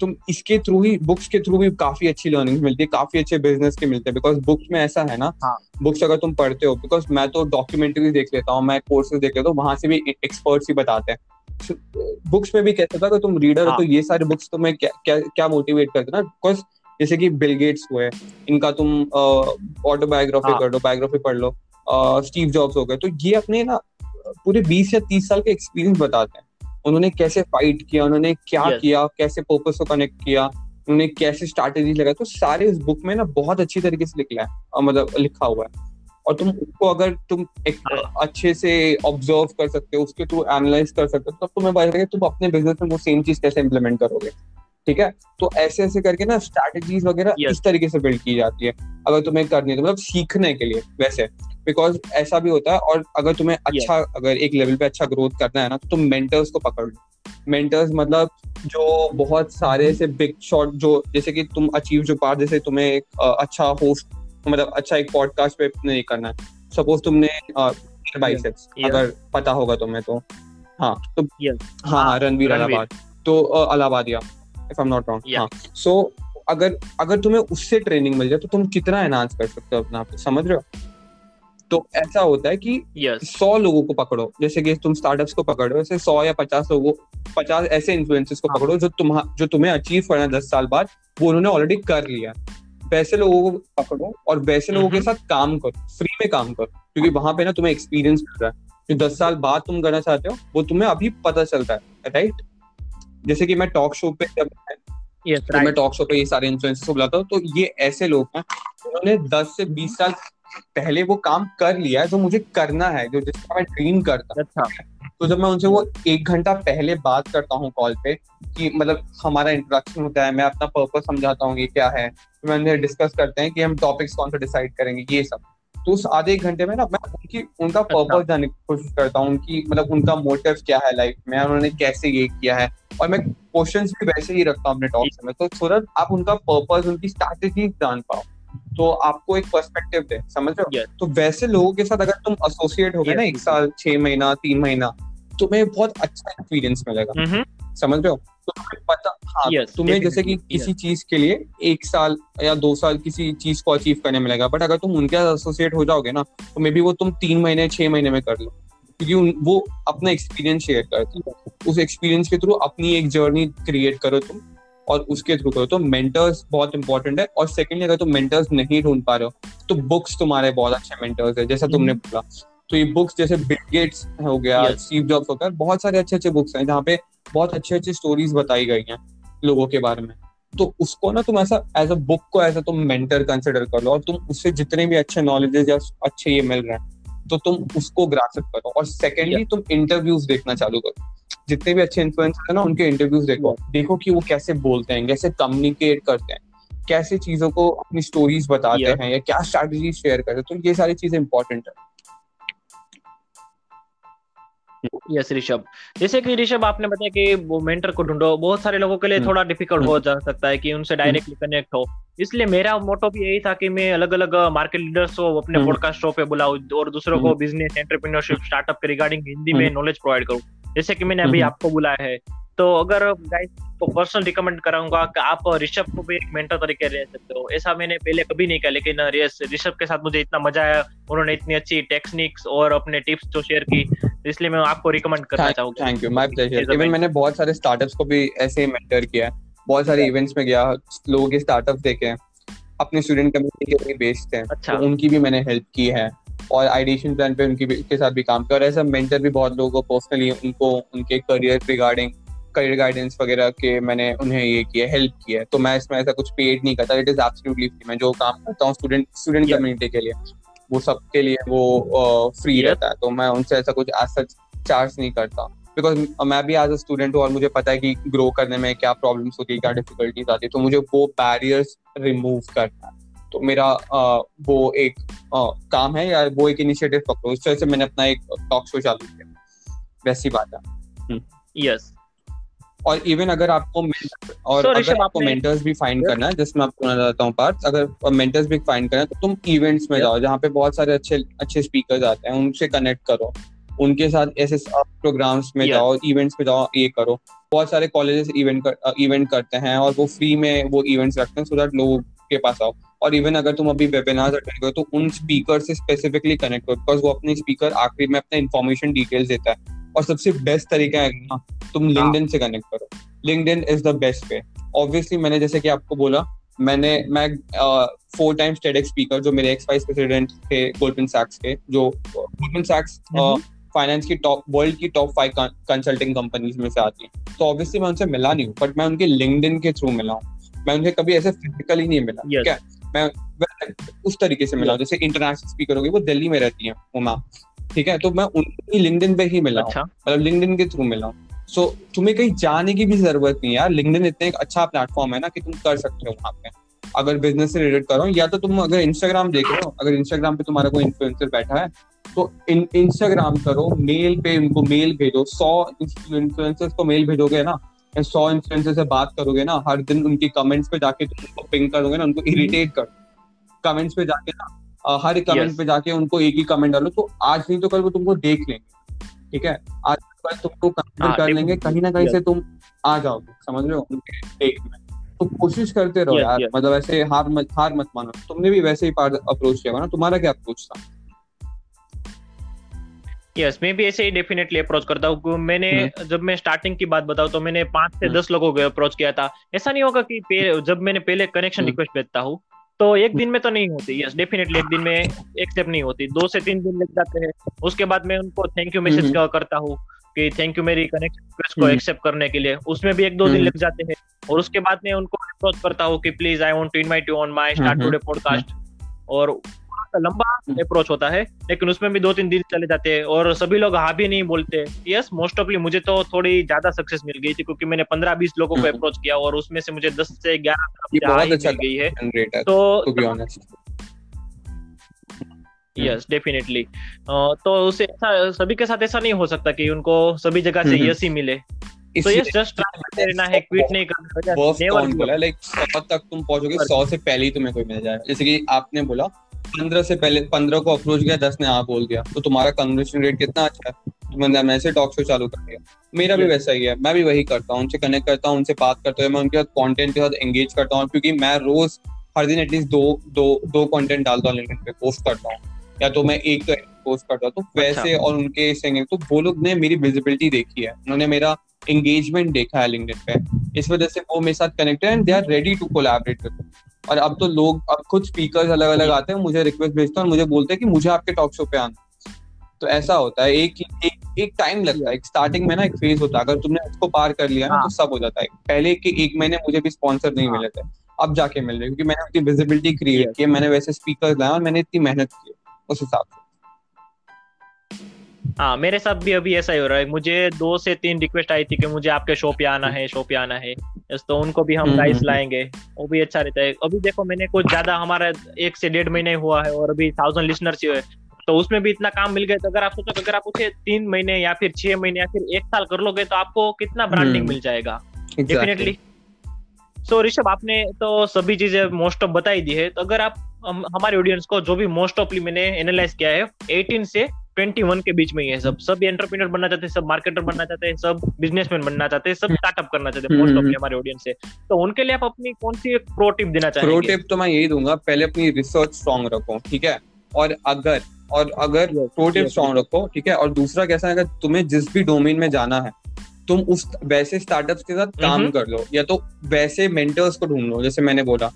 तुम इसके थ्रू ही बुक्स के थ्रू भी काफ़ी अच्छी लर्निंग मिलती है काफ़ी अच्छे बिज़नेस के मिलते हैं। बिकॉज़ बुक्स में ऐसा है ना हाँ. बुक्स अगर तुम पढ़ते हो बिकॉज़ मैं तो डॉक्यूमेंट्री देख लेता हूँ मैं कोर्सेज देख लेता हूँ वहाँ से भी एक्सपर्ट्स ही बताते हैं। बुक्स में भी कहता था अगर तुम रीडर हो हाँ. तो ये सारे बुक्स तुम्हें क्या क्या क्या मोटिवेट करते ना बिकॉज़ जैसे कि बिल गेट्स हुए इनका तुम ऑटोबायोग्राफी हाँ. कर लो बायोग्राफी पढ़ लो स्टीव जॉब्स हो गए तो ये अपने ना पूरे बीस या तीस साल के एक्सपीरियंस बताते हैं उन्होंने कैसे फाइट किया उन्होंने क्या Yes. किया कैसे पर्पस को कनेक्ट किया उन्होंने कैसे स्ट्रैटेजी लगाई तो सारे उस बुक में ना बहुत अच्छी तरीके से लिखा है मतलब लिखा हुआ है और तुम उसको अगर तुम एक हाँ. अच्छे से ऑब्ज़र्व कर सकते हो उसके थ्रू एनालाइज कर सकते हो तब तुम्हें पता लगेगा तुम अपने बिज़नेस में वो सेम चीज़ कैसे इम्प्लीमेंट करोगे। ठीक है? तो ऐसे ऐसे करके ना स्ट्रैटेजीज वगैरह Yes. इस तरीके से बिल्ड की जाती है अगर तुम्हें करनी है तो मतलब सीखने के लिए वैसे। बिकॉज़ ऐसा भी होता है और अगर तुम्हें अच्छा अगर एक लेवल पे अच्छा ग्रोथ करना है ना तो तुम मेंटर्स को पकड़ लो। मेंटर्स मतलब जो बहुत सारे ऐसे बिग शॉट जो जैसे कि तुम अचीव जो पार जैसे तुम्हें एक अच्छा होस्ट मतलब अच्छा एक पॉडकास्ट पे नहीं करना है। सपोज़ तुमने बाइसेप्स. अगर पता होगा तुम्हें तो। हाँ तो हाँ हाँ रणवीर। अलाहाबाद। तो Allahbadia if I am not wrong हाँ सो अगर अगर तुम्हें उससे ट्रेनिंग मिल जाए तो तुम कितना एनहांस कर सकते हो अपना आप समझ रहे हो? तो ऐसा होता है कि यस सौ लोगों को पकड़ो। जैसे कि तुम स्टार्टअप्स को पकड़ो ऐसे सौ या पचास लोगों पचास ऐसे इन्फ्लुएंसेस को हाँ. पकड़ो जो तुम जो तुम्हें अचीव करना है दस साल बाद वो उन्होंने ऑलरेडी कर लिया। वैसे लोगों को पकड़ो और वैसे लोगों के। साथ काम करो फ्री में काम करो क्योंकि वहाँ पे ना तुम्हें एक्सपीरियंस मिल रहा है। जो दस साल बाद तुम करना चाहते हो वो तुम्हें अभी पता चलता है राइट जैसे कि मैं टॉक शो पे जब यस तो मैं टॉक शो पे ये सारे इन्फ्लुएंसर्स को बुलाता हूँ तो ये ऐसे लोग हैं जिन्होंने 10 से 20 साल पहले वो काम कर लिया है जो मुझे करना है जो जिसका मैं ड्रीम करता अच्छा। हूँ तो जब मैं उनसे वो एक घंटा पहले बात करता हूँ कॉल पे कि मतलब हमारा इंट्रोडक्शन होता है मैं अपना पर्पज समझाता हूँ ये क्या है? फिर मैं उन्हें डिस्कस करते हैं कि हम टॉपिक्स कौन सा डिसाइड करेंगे ये सब। तो उस आधे एक घंटे में ना मैं उनकी उनका पर्पज जानने की कोशिश करता हूँ उनकी मतलब उनका मोटिव क्या है लाइफ में उन्होंने कैसे ये किया है। और मैं क्वेश्चन भी वैसे ही रखता हूँ अपने टॉक्स में तो सो दैट आप उनका पर्पज उनकी स्ट्रैटेजी जान पाओ। तो आपको एक पर्सपेक्टिव दे समझ रहे हो? Yes. तो वैसे लोगों के साथ अगर तुम एसोसिएट हो गए ना एक साल छह महीना तीन महीना तुम्हें बहुत अच्छा एक्सपीरियंस मिलेगा। हम्म समझ रहे हो? तो तुम्हें पता हाँ Yes, तुम्हें जैसे कि किसी चीज़ के लिए एक साल या दो साल किसी चीज़ को अचीव करने मिलेगा। बट अगर तुम उनके साथ एसोसिएट हो जाओगे ना तो मे बी वो तुम तीन महीने छह महीने में कर लो। क्योंकि वो अपना एक्सपीरियंस शेयर करते हैं। उस एक्सपीरियंस के थ्रू अपनी एक जर्नी क्रिएट करो तुम और उसके थ्रू करो। तो मेंटर्स बहुत इंपॉर्टेंट है। और सेकेंडली अगर तुम मेंटर्स नहीं ढूंढ पा रहे हो तो बुक्स तुम्हारे बहुत अच्छे मेंटर्स है जैसा तुमने बोला। तो ये बुक्स जैसे बिल गेट्स हो गया. स्टीव जॉब्स हो गया बहुत सारे अच्छे अच्छे बुक्स हैं जहाँ पे बहुत अच्छे अच्छे स्टोरीज बताई गई हैं लोगों के बारे में। तो उसको ना तुम ऐसा एज अ बुक को ऐसा तुम मेंटर कंसिडर कर लो और तुम उससे जितने भी अच्छे नॉलेजेस या अच्छे ये मिल रहे हैं तो तुम उसको ग्रासिप करो और सेकेंडली तुम इंटरव्यूज़ देखना चालू करो। जितने भी अच्छे इन्फ्लुएंसर है ना उनके इंटरव्यूज़ देखो। देखो कि वो कैसे बोलते हैं कैसे कम्युनिकेट करते हैं कैसे चीज़ों को अपनी स्टोरीज बताते हैं या क्या स्ट्रैटेजी शेयर करते हैं तो ये सारी चीज़ें इंपॉर्टेंट है। यस ऋषभ जैसे कि ऋषभ आपने बताया कि वो मेंटर को ढूंढो बहुत सारे लोगों के लिए हम्म। थोड़ा डिफ़िकल्ट हो जा सकता है कि उनसे डायरेक्टली कनेक्ट हो इसलिए मेरा मोटो भी यही था कि मैं अलग अलग मार्केट लीडर्स को अपने हम्म। पॉडकास्ट शो पे बुलाऊं और दूसरों को हम्म। बिज़नेस एंटरप्रेन्योरशिप स्टार्टअप के रिगार्डिंग हिंदी में हम्म। नॉलेज प्रोवाइड करूँ जैसे कि मैंने अभी हम्म। आपको बुलाया है तो अगर गाइस को पर्सनल रिकमेंड कराऊँगा कि आप ऋषभ को भी एक मेंटर तरीके ले सकते हो ऐसा मैंने पहले कभी नहीं किया लेकिन ऋषभ के साथ मुझे इतना मज़ा आया उन्होंने इतनी अच्छी टेक्निक्स और अपने टिप्स जो शेयर की इसलिए मैं आपको रिकमेंड करना चाहूँगा। Thank you my pleasure even मैंने बहुत सारे स्टार्टअप्स को भी ऐसे ही मेंटर किया है। बहुत सारे इवेंट्स में गया लोगों के स्टार्टअप देखे हैं। अपने स्टूडेंट कम्युनिटी के लिए बेस्ड हैं। अच्छा। तो उनकी भी मैंने हेल्प की है। और आइडिएशन प्लान पे उनकी के साथ भी काम किया। और ऐसा मेंटर भी बहुत लोगों को पर्सनली उनको उनके करियर रिगार्डिंग करियर गाइडेंस वगैरह के मैंने उन्हें ये किया हेल्प किया है। तो मैं इसमें ऐसा कुछ पेड नहीं करता। इट इज़ एब्सोल्युटली फ्री मैं जो काम करता हूँ स्टूडेंट स्टूडेंट कम्युनिटी के लिए। वो सबके लिए वो फ्री Yeah. रहता है तो मैं उनसे ऐसा कुछ एज सच चार्ज नहीं करता। बिकॉज़ मैं भी एज अ स्टूडेंट हूँ और मुझे पता है कि ग्रो करने में क्या प्रॉब्लम्स होती है क्या डिफिकल्टीज आती है तो मुझे वो बैरियर्स रिमूव करना है। तो मेरा अ, वो एक अ, काम है या वो एक इनिशिएटिव पकड़ो। इस तरह से मैंने अपना एक टॉक शो चालू किया। वैसी बात है। यस और इवन अगर आपको और So, अगर आपको मेंटर्स भी फाइंड करना है जिसमें आपको मैं बताता हूँ पार्ट अगर मेंटर्स भी फाइंड करना है तो तुम इवेंट्स में जाओ जहाँ पे बहुत सारे अच्छे अच्छे स्पीकर्स आते हैं उनसे कनेक्ट करो। उनके साथ ऐसे प्रोग्राम्स में जाओ इवेंट्स में जाओ ये करो। बहुत सारे कॉलेजेस इवेंट कर, इवेंट करते हैं और वो फ्री में वो इवेंट्स रखते हैं सो दैट लोगों के पास आओ। और इवन अगर तुम अभी वेबिनार अटेंड करो तो उन स्पीकर से स्पेसिफिकली कनेक्ट करो बिकॉज़ वो अपने स्पीकर आखिरी में अपना इन्फॉर्मेशन डिटेल्स देता है। और सबसे बेस्ट तरीका है ना तुम लिंक्डइन से कनेक्ट करो। LinkedIn is the best way obviously मैंने जैसे कि आपको बोला मैंने मैं फोर टाइम्स टेडेक्स स्पीकर जो मेरे एक्स वाइस प्रेसिडेंट थे गोल्डमैन सैक्स के जो गोल्डमैन सैक्स। फाइनेंस की टॉप वर्ल्ड की टॉप फाइव कंसल्टिंग कंपनीज़ में से आती है। तो ऑब्वियसली मैं उनसे मिला नहीं हूँ बट मैं उनके लिंक्डइन के थ्रू मिला हूँ। मैं उनसे कभी ऐसे फिजिकली नहीं मिला Yes. है? मैं उस तरीके से मिला हूँ जैसे इंटरनेशनल स्पीकर हो गई वो दिल्ली में रहती है उमा ठीक है? तो मैं उनकी लिंक्डइन पे ही मिला अच्छा। मतलब लिंक्डइन के थ्रू मिला हूँ। सो तुम्हें कहीं जाने की भी ज़रूरत नहीं है यार। लिंक्डइन इतना एक अच्छा प्लेटफॉर्म है ना कि तुम कर सकते हो वहाँ पे। अगर बिज़नेस से रिलेटेड करो या तो तुम अगर इंस्टाग्राम देख रहे हो अगर इंस्टाग्राम पे तुम्हारा कोई इन्फ्लुएंसर बैठा है तो इन इंस्टाग्राम करो मेल पे उनको मेल भेजो। सौ इन्फ्लुएंसर्स को मेल भेजोगे ना या सौ इन्फ्लुएंसर से बात करोगे ना हर दिन उनकी कमेंट्स पे जाके तुम उनको पिंग करोगे ना उनको इरिटेट करो कमेंट्स पे जाके ना हर कमेंट Yes. पे जाके उनको एक ही कमेंट डालो तो आज नहीं तो कल वो तुमको देख लेंगे ठीक है आज कल तुमको कंसिडर हाँ, कर लेंगे कहीं ना कहीं Yes. से तुम आ जाओगे समझ रहे हो उनके में तो कोशिश करते रहो Yes, यार मतलब ऐसे हार मत हार मत मानो तुमने भी वैसे ही अप्रोच किया ना तुम्हारा क्या अप्रोच था यस मैं भी ऐसे ही डेफिनेटली अप्रोच करता हूँ मैंने जब मैं स्टार्टिंग की बात बताऊँ तो मैंने पाँच से हम्म। दस लोगों को अप्रोच किया था ऐसा नहीं होगा कि जब मैंने पहले कनेक्शन हम्म। रिक्वेस्ट भेजता हूँ तो एक दिन में तो नहीं होती यस डेफिनेटली एक दिन में एक्सेप्ट नहीं होती दो से तीन दिन लग जाते हैं उसके बाद मैं उनको थैंक यू मैसेज हम्म। करता हूँ कि थैंक यू मेरी कनेक्शन रिक्वेस्ट को हम्म। एक्सेप्ट करने के लिए उसमें भी एक दो दिन हम्म। लग जाते हैं और उसके बाद मैं उनको अप्रोच करता हूँ कि please I want to invite you on my start today podcast और लंबा हम्म। अप्रोच होता है लेकिन उसमें भी दो तीन दिन चले जाते हैं और सभी लोग हाँ भी नहीं बोलते। यस मोस्ट ऑफली मुझे तो थोड़ी ज़्यादा सक्सेस मिल गई थी क्योंकि मैंने पंद्रह बीस लोगों को हम्म। अप्रोच किया और उसमें से मुझे दस से ग्यारह अच्छा मिल गई है। तो यस डेफिनेटली तो उसे ऐसा सभी के साथ ऐसा नहीं हो सकता कि उनको सभी जगह से हम्म। यस ही मिले। तो यस जस्ट ट्राई करते रहना है क्विट नहीं करना बोला? लाइक सौ तक तुम पहुंचोगे सौ से पहले ही तुम्हें कोई मिल जाएगा। जैसे कि आपने बोला पंद्रह से पहले पंद्रह को अप्रोच किया दस ने हाँ बोल दिया। तो तुम्हारा कन्वर्सेशन रेट कितना अच्छा है? तुमने मैसे टॉक शो चालू कर दिया। मेरा भी वैसा ही है मैं भी वही करता हूँ उनसे कनेक्ट करता हूँ उनसे बात करता हूँ मैं उनके साथ कंटेंट के साथ एंगेज करता हूँ क्योंकि मैं रोज हर दिन एटलीस्ट दो दो दो कंटेंट डालता हूँ लिंक्डइन पे पोस्ट करता हूँ। या तो मैं एक तो पोस्ट करता हूँ तो वैसे और उनके सिंगिंग तो वो लोग ने मेरी विजिबिलिटी देखी है। उन्होंने मेरा एंगेजमेंट देखा है लिंक्डइन पे। इस वजह से वो मेरे साथ connected and they are ready to collaborate with और अब तो लोग अब खुद स्पीकर अलग अलग आते हैं मुझे रिक्वेस्ट भेजते हैं और मुझे बोलते हैं कि मुझे आपके टॉक शो पे आना तो ऐसा होता है एक एक एक टाइम लगता है एक स्टार्टिंग में ना एक फ़ेज़ होता है। अगर तुमने उसको पार कर लिया ना हाँ। तो सब हो जाता है। पहले के एक महीने मुझे भी स्पॉन्सर नहीं हाँ। मिले थे। अब जाके मिल रहे क्योंकि मैंने उसकी विजिबिलिटी क्रिएट की मैंने वैसे स्पीकर लाया और मैंने इतनी मेहनत की उस हिसाब से। हाँ मेरे साथ भी अभी ऐसा ही हो रहा है। मुझे दो से तीन रिक्वेस्ट आई थी कि मुझे आपके शो पे आना है शो पे आना है। तो उनको भी हम हम्म, गाइस हम्म, लाएँगे। वो भी अच्छा रहता है। अभी देखो मैंने कुछ ज़्यादा हमारा एक से डेढ़ महीने हुआ है और अभी थाउज़ेंड लिसनर्स ही हुए तो उसमें भी इतना काम मिल गया तो अगर आप सोचो अगर आप उसे तीन महीने या फिर छह महीने या फिर एक साल कर लोगे तो आपको कितना ब्रांडिंग हम्म। मिल जाएगा। डेफिनेटली सो ऋषभ आपने तो सभी चीज़ें मोस्ट ऑफ़ बताई दी है। तो अगर आप हम, हमारे ऑडियंस को जो भी मोस्ट ऑफली मैंने एनालाइज किया है 18 से 21 के बीच में ही है सब सब एंटरप्रेन्योर बनना चाहते हैं सब मार्केटर बनना चाहते हैं सब बिजनेसमैन बनना चाहते हैं सब स्टार्टअप करना चाहते हैं मोस्ट हम्म, हम्म। हमारे ऑडियंस से तो उनके लिए आप अपनी कौन सी एक प्रो टिप देना प्रो टिप तो मैं यही दूँगा पहले अपनी रिसर्च स्ट्रांग रखो ठीक है और अगर और अगर प्रो टिप स्ट्रांग रखो ठीक है और दूसरा कैसा है अगर तुम्हें जिस भी डोमेन में जाना है तुम उस वैसे स्टार्टअप्स के साथ काम हम्म। कर लो या तो वैसे मेंटर्स को ढूंढ लो जैसे मैंने बोला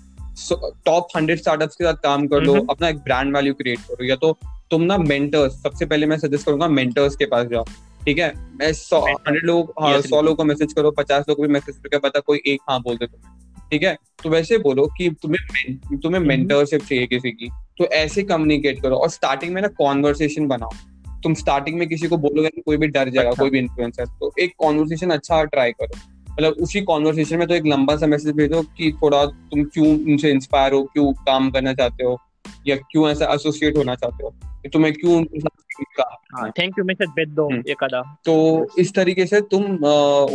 टॉप हंड्रेड स्टार्टअप्स के साथ काम कर लो हम्म। अपना एक ब्रांड वैल्यू क्रिएट करो या तो तुम ना मेंटर्स सबसे पहले मैं सजेस्ट करूँगा मेंटर्स के पास जाओ ठीक है? मैं सौ हंड्रेड लोग हाँ सौ लोगों को मैसेज करो पचास लोगों को भी मैसेज करके पता कोई एक हाँ बोल दे तुम्हें ठीक है? तो वैसे बोलो कि तुम्हें तुम्हें हम्म। मेंटरशिप चाहिए किसी की तो ऐसे कम्युनिकेट करो और स्टार्टिंग में ना कॉन्वर्सेशन बनाओ। तुम स्टार्टिंग में किसी को बोलोगे ना कोई भी डर जाएगा अच्छा। कोई भी इन्फ्लुएंसर तो एक कॉन्वर्सेशन अच्छा ट्राई करो। मतलब उसी कॉन्वर्सेशन में तो एक लंबा सा मैसेज भेजो कि थोड़ा तुम क्यों उनसे इंस्पायर हो क्यों काम करना चाहते हो या क्यों ऐसा एसोसिएट होना चाहते हो? कि तुम्हें क्यों उनके साथ थैंक यू मैसेज भेज दो तो इस तरीके से तुम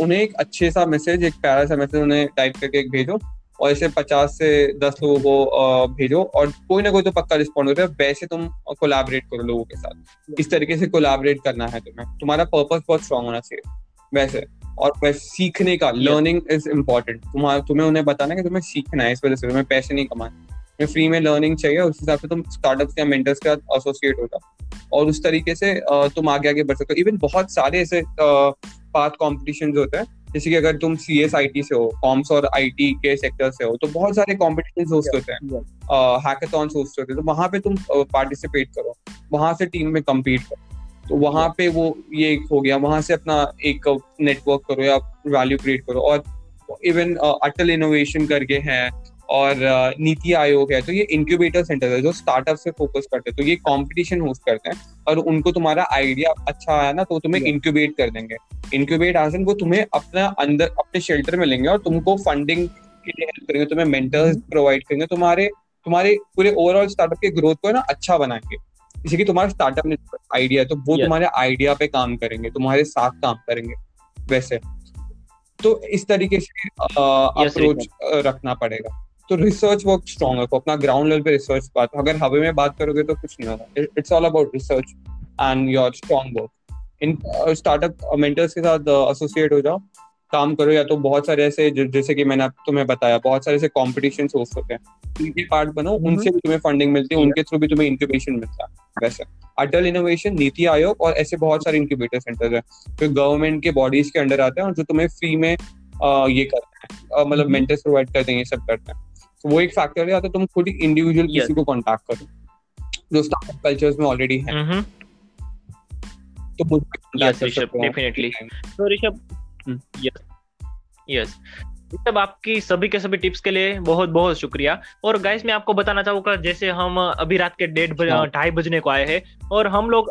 उन्हें एक अच्छे सा मैसेज एक प्यारा सा मैसेज उन्हें टाइप करके एक भेजो और ऐसे पचास से दस लोगों को भेजो और कोई ना कोई तो पक्का रिस्पॉन्ड होता है। वैसे तुम कोलैबोरेट करो लोगों के साथ। इस तरीके से कोलैबोरेट करना है तुम्हें। तुम्हारा पर्पस बहुत स्ट्रांग होना चाहिए। वैसे। और वैसे सीखने का लर्निंग इज़ इम्पोर्टेंट तुम्हारा तुम्हें उन्हें बताना है कि तुम्हें सीखना है इस वजह से तुम्हें पैसे नहीं कमाने। तुम्हें फ्री में लर्निंग चाहिए उस हिसाब से तुम स्टार्टअप्स या मेंटर्स के साथ एसोसिएट हो जाओ और उस तरीके से तुम आगे आगे बढ़ सकते हो। इवन बहुत सारे ऐसे पाथ कॉम्पिटिशन होते हैं। जैसे कि अगर तुम सी एस आई टी से हो कॉम्स और आई टी के सेक्टर से हो तो बहुत सारे कॉम्पिटिशन होस्ट होते हैं। हैकाथॉन होस्ट होते हैं। तो वहाँ पे तुम पार्टिसिपेट करो। वहाँ से टीम में कम्पीट करो। तो वहाँ पे वो ये एक हो गया। वहाँ से अपना एक नेटवर्क करो या वैल्यू क्रिएट करो। और इवन अटल इनोवेशन करके है। और नीति आयोग है तो ये इंक्यूबेटर सेंटर है जो स्टार्टअप से फोकस करते हैं। तो ये कंपटीशन होस्ट करते हैं और उनको तुम्हारा आइडिया अच्छा आया ना तो तुम्हें इंक्यूबेट कर देंगे। इंक्यूबेट आसन वो तुम्हें अपना अंदर अपने शेल्टर में लेंगे और तुमको फंडिंग के लिए हेल्प करेंगे तुम्हें मेंटर्स प्रोवाइड करेंगे। तुम्हारे तुम्हारे पूरे ओवरऑल स्टार्टअप के ग्रोथ को ना अच्छा बनाएँगे। जैसे कि तुम्हारा स्टार्टअप आइडिया है तो वो तुम्हारे आइडिया पे काम करेंगे तुम्हारे साथ काम करेंगे वैसे। तो इस तरीके से अप्रोच रखना पड़ेगा। तो रिसर्च वर्क स्ट्रॉन्ग रखो अपना ग्राउंड लेवल पे रिसर्च बात अगर हवे में बात करोगे तो कुछ नहीं होगा। It's all about research and your strong work in startup mentors के साथ एसोसिएट हो जाओ काम करो या तो बहुत सारे ऐसे जैसे कि मैंने तुम्हें बताया बहुत सारे ऐसे कॉम्पिटिशन हो सकते हैं। उनके पार्ट बनो उनसे भी तुम्हें फंडिंग मिलती है उनके थ्रू भी तुम्हें इंक्यूबेशन मिलता है वैसे। अटल इनोवेशन नीति आयोग और ऐसे बहुत सारे इंक्यूबेटर सेंटर है जो गवर्नमेंट के बॉडीज के अंडर आते हैं और जो तुम्हें फ्री में अ, ये करते हैं मतलब हम्म। मेंटर्स प्रोवाइड करते हैं ये सब करते हैं। वो एक फैक्टर है या तो तुम खुद ही इंडिविजुअल Yes. किसी को कांटेक्ट करो जो स्टार्टअप कल्चर्स में ऑलरेडी है हम्म तो मुझे डेफिनेटली. तो ऋषभ। यस यस ऋषभ आपकी सभी के सभी टिप्स के लिए बहुत बहुत शुक्रिया। और गाइस मैं आपको बताना चाहूँगा जैसे हम अभी रात के डेढ़ हाँ। ढाई बजने को आए हैं और हम लोग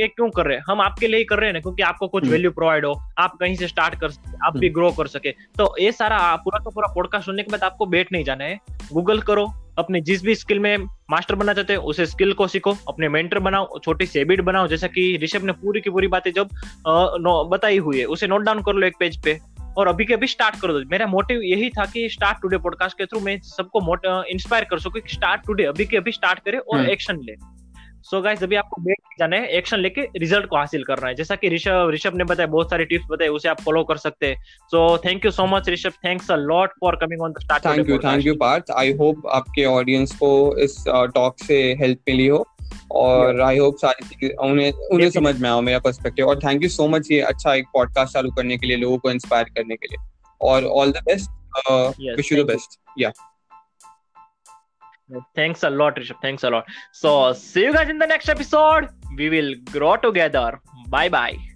ये क्यों कर रहे हैं? हम आपके लिए ही कर रहे हैं ना क्योंकि आपको कुछ हम्म। वैल्यू प्रोवाइड हो आप कहीं से स्टार्ट कर सके आप भी ग्रो कर सके। तो ये सारा पूरा का पूरा पॉडकास्ट सुनने के बाद आपको बैठ नहीं जाना है। गूगल करो अपने जिस भी स्किल में मास्टर बनना चाहते हो उसे स्किल को सीखो अपने मेंटर बनाओ छोटी सी हैबिट बनाओ जैसा कि ऋषभ ने पूरी की पूरी बातें जब बताई हुई है उसे नोट डाउन कर लो एक पेज पे। और अभी के अभी स्टार्ट कर। दो मेरा मोटिव यही था कि स्टार्ट टुडे पॉडकास्ट के थ्रू मैं सबको इंस्पायर कर सकूँ कि स्टार्ट टुडे अभी के अभी स्टार्ट करे और हम्म। एक्शन ले। सो गाइस अभी आपको बैठ जाना है एक्शन लेके रिज़ल्ट को हासिल करना है। जैसा कि ऋषभ ऋषभ ने बताया बहुत सारी टिप्स बताए उसे आप फॉलो कर सकते हैं। So thank you so much Rishabh. Thanks a lot for coming on the start thank you thank you Parth I hope आपके ऑडियंस को इस टॉक से हेल्प मिली हो। और आई होप सारी चीज़ें उन्हें उन्हें समझ में आओ मेरा पर्सपेक्टिव और थैंक यू सो मच ये अच्छा एक पॉडकास्ट चालू करने के लिए लोगों को इंस्पायर करने के लिए. और all the best wish you the best या thanks a lot Rishabh thanks a lot so see you guys in the next episode we will grow together bye bye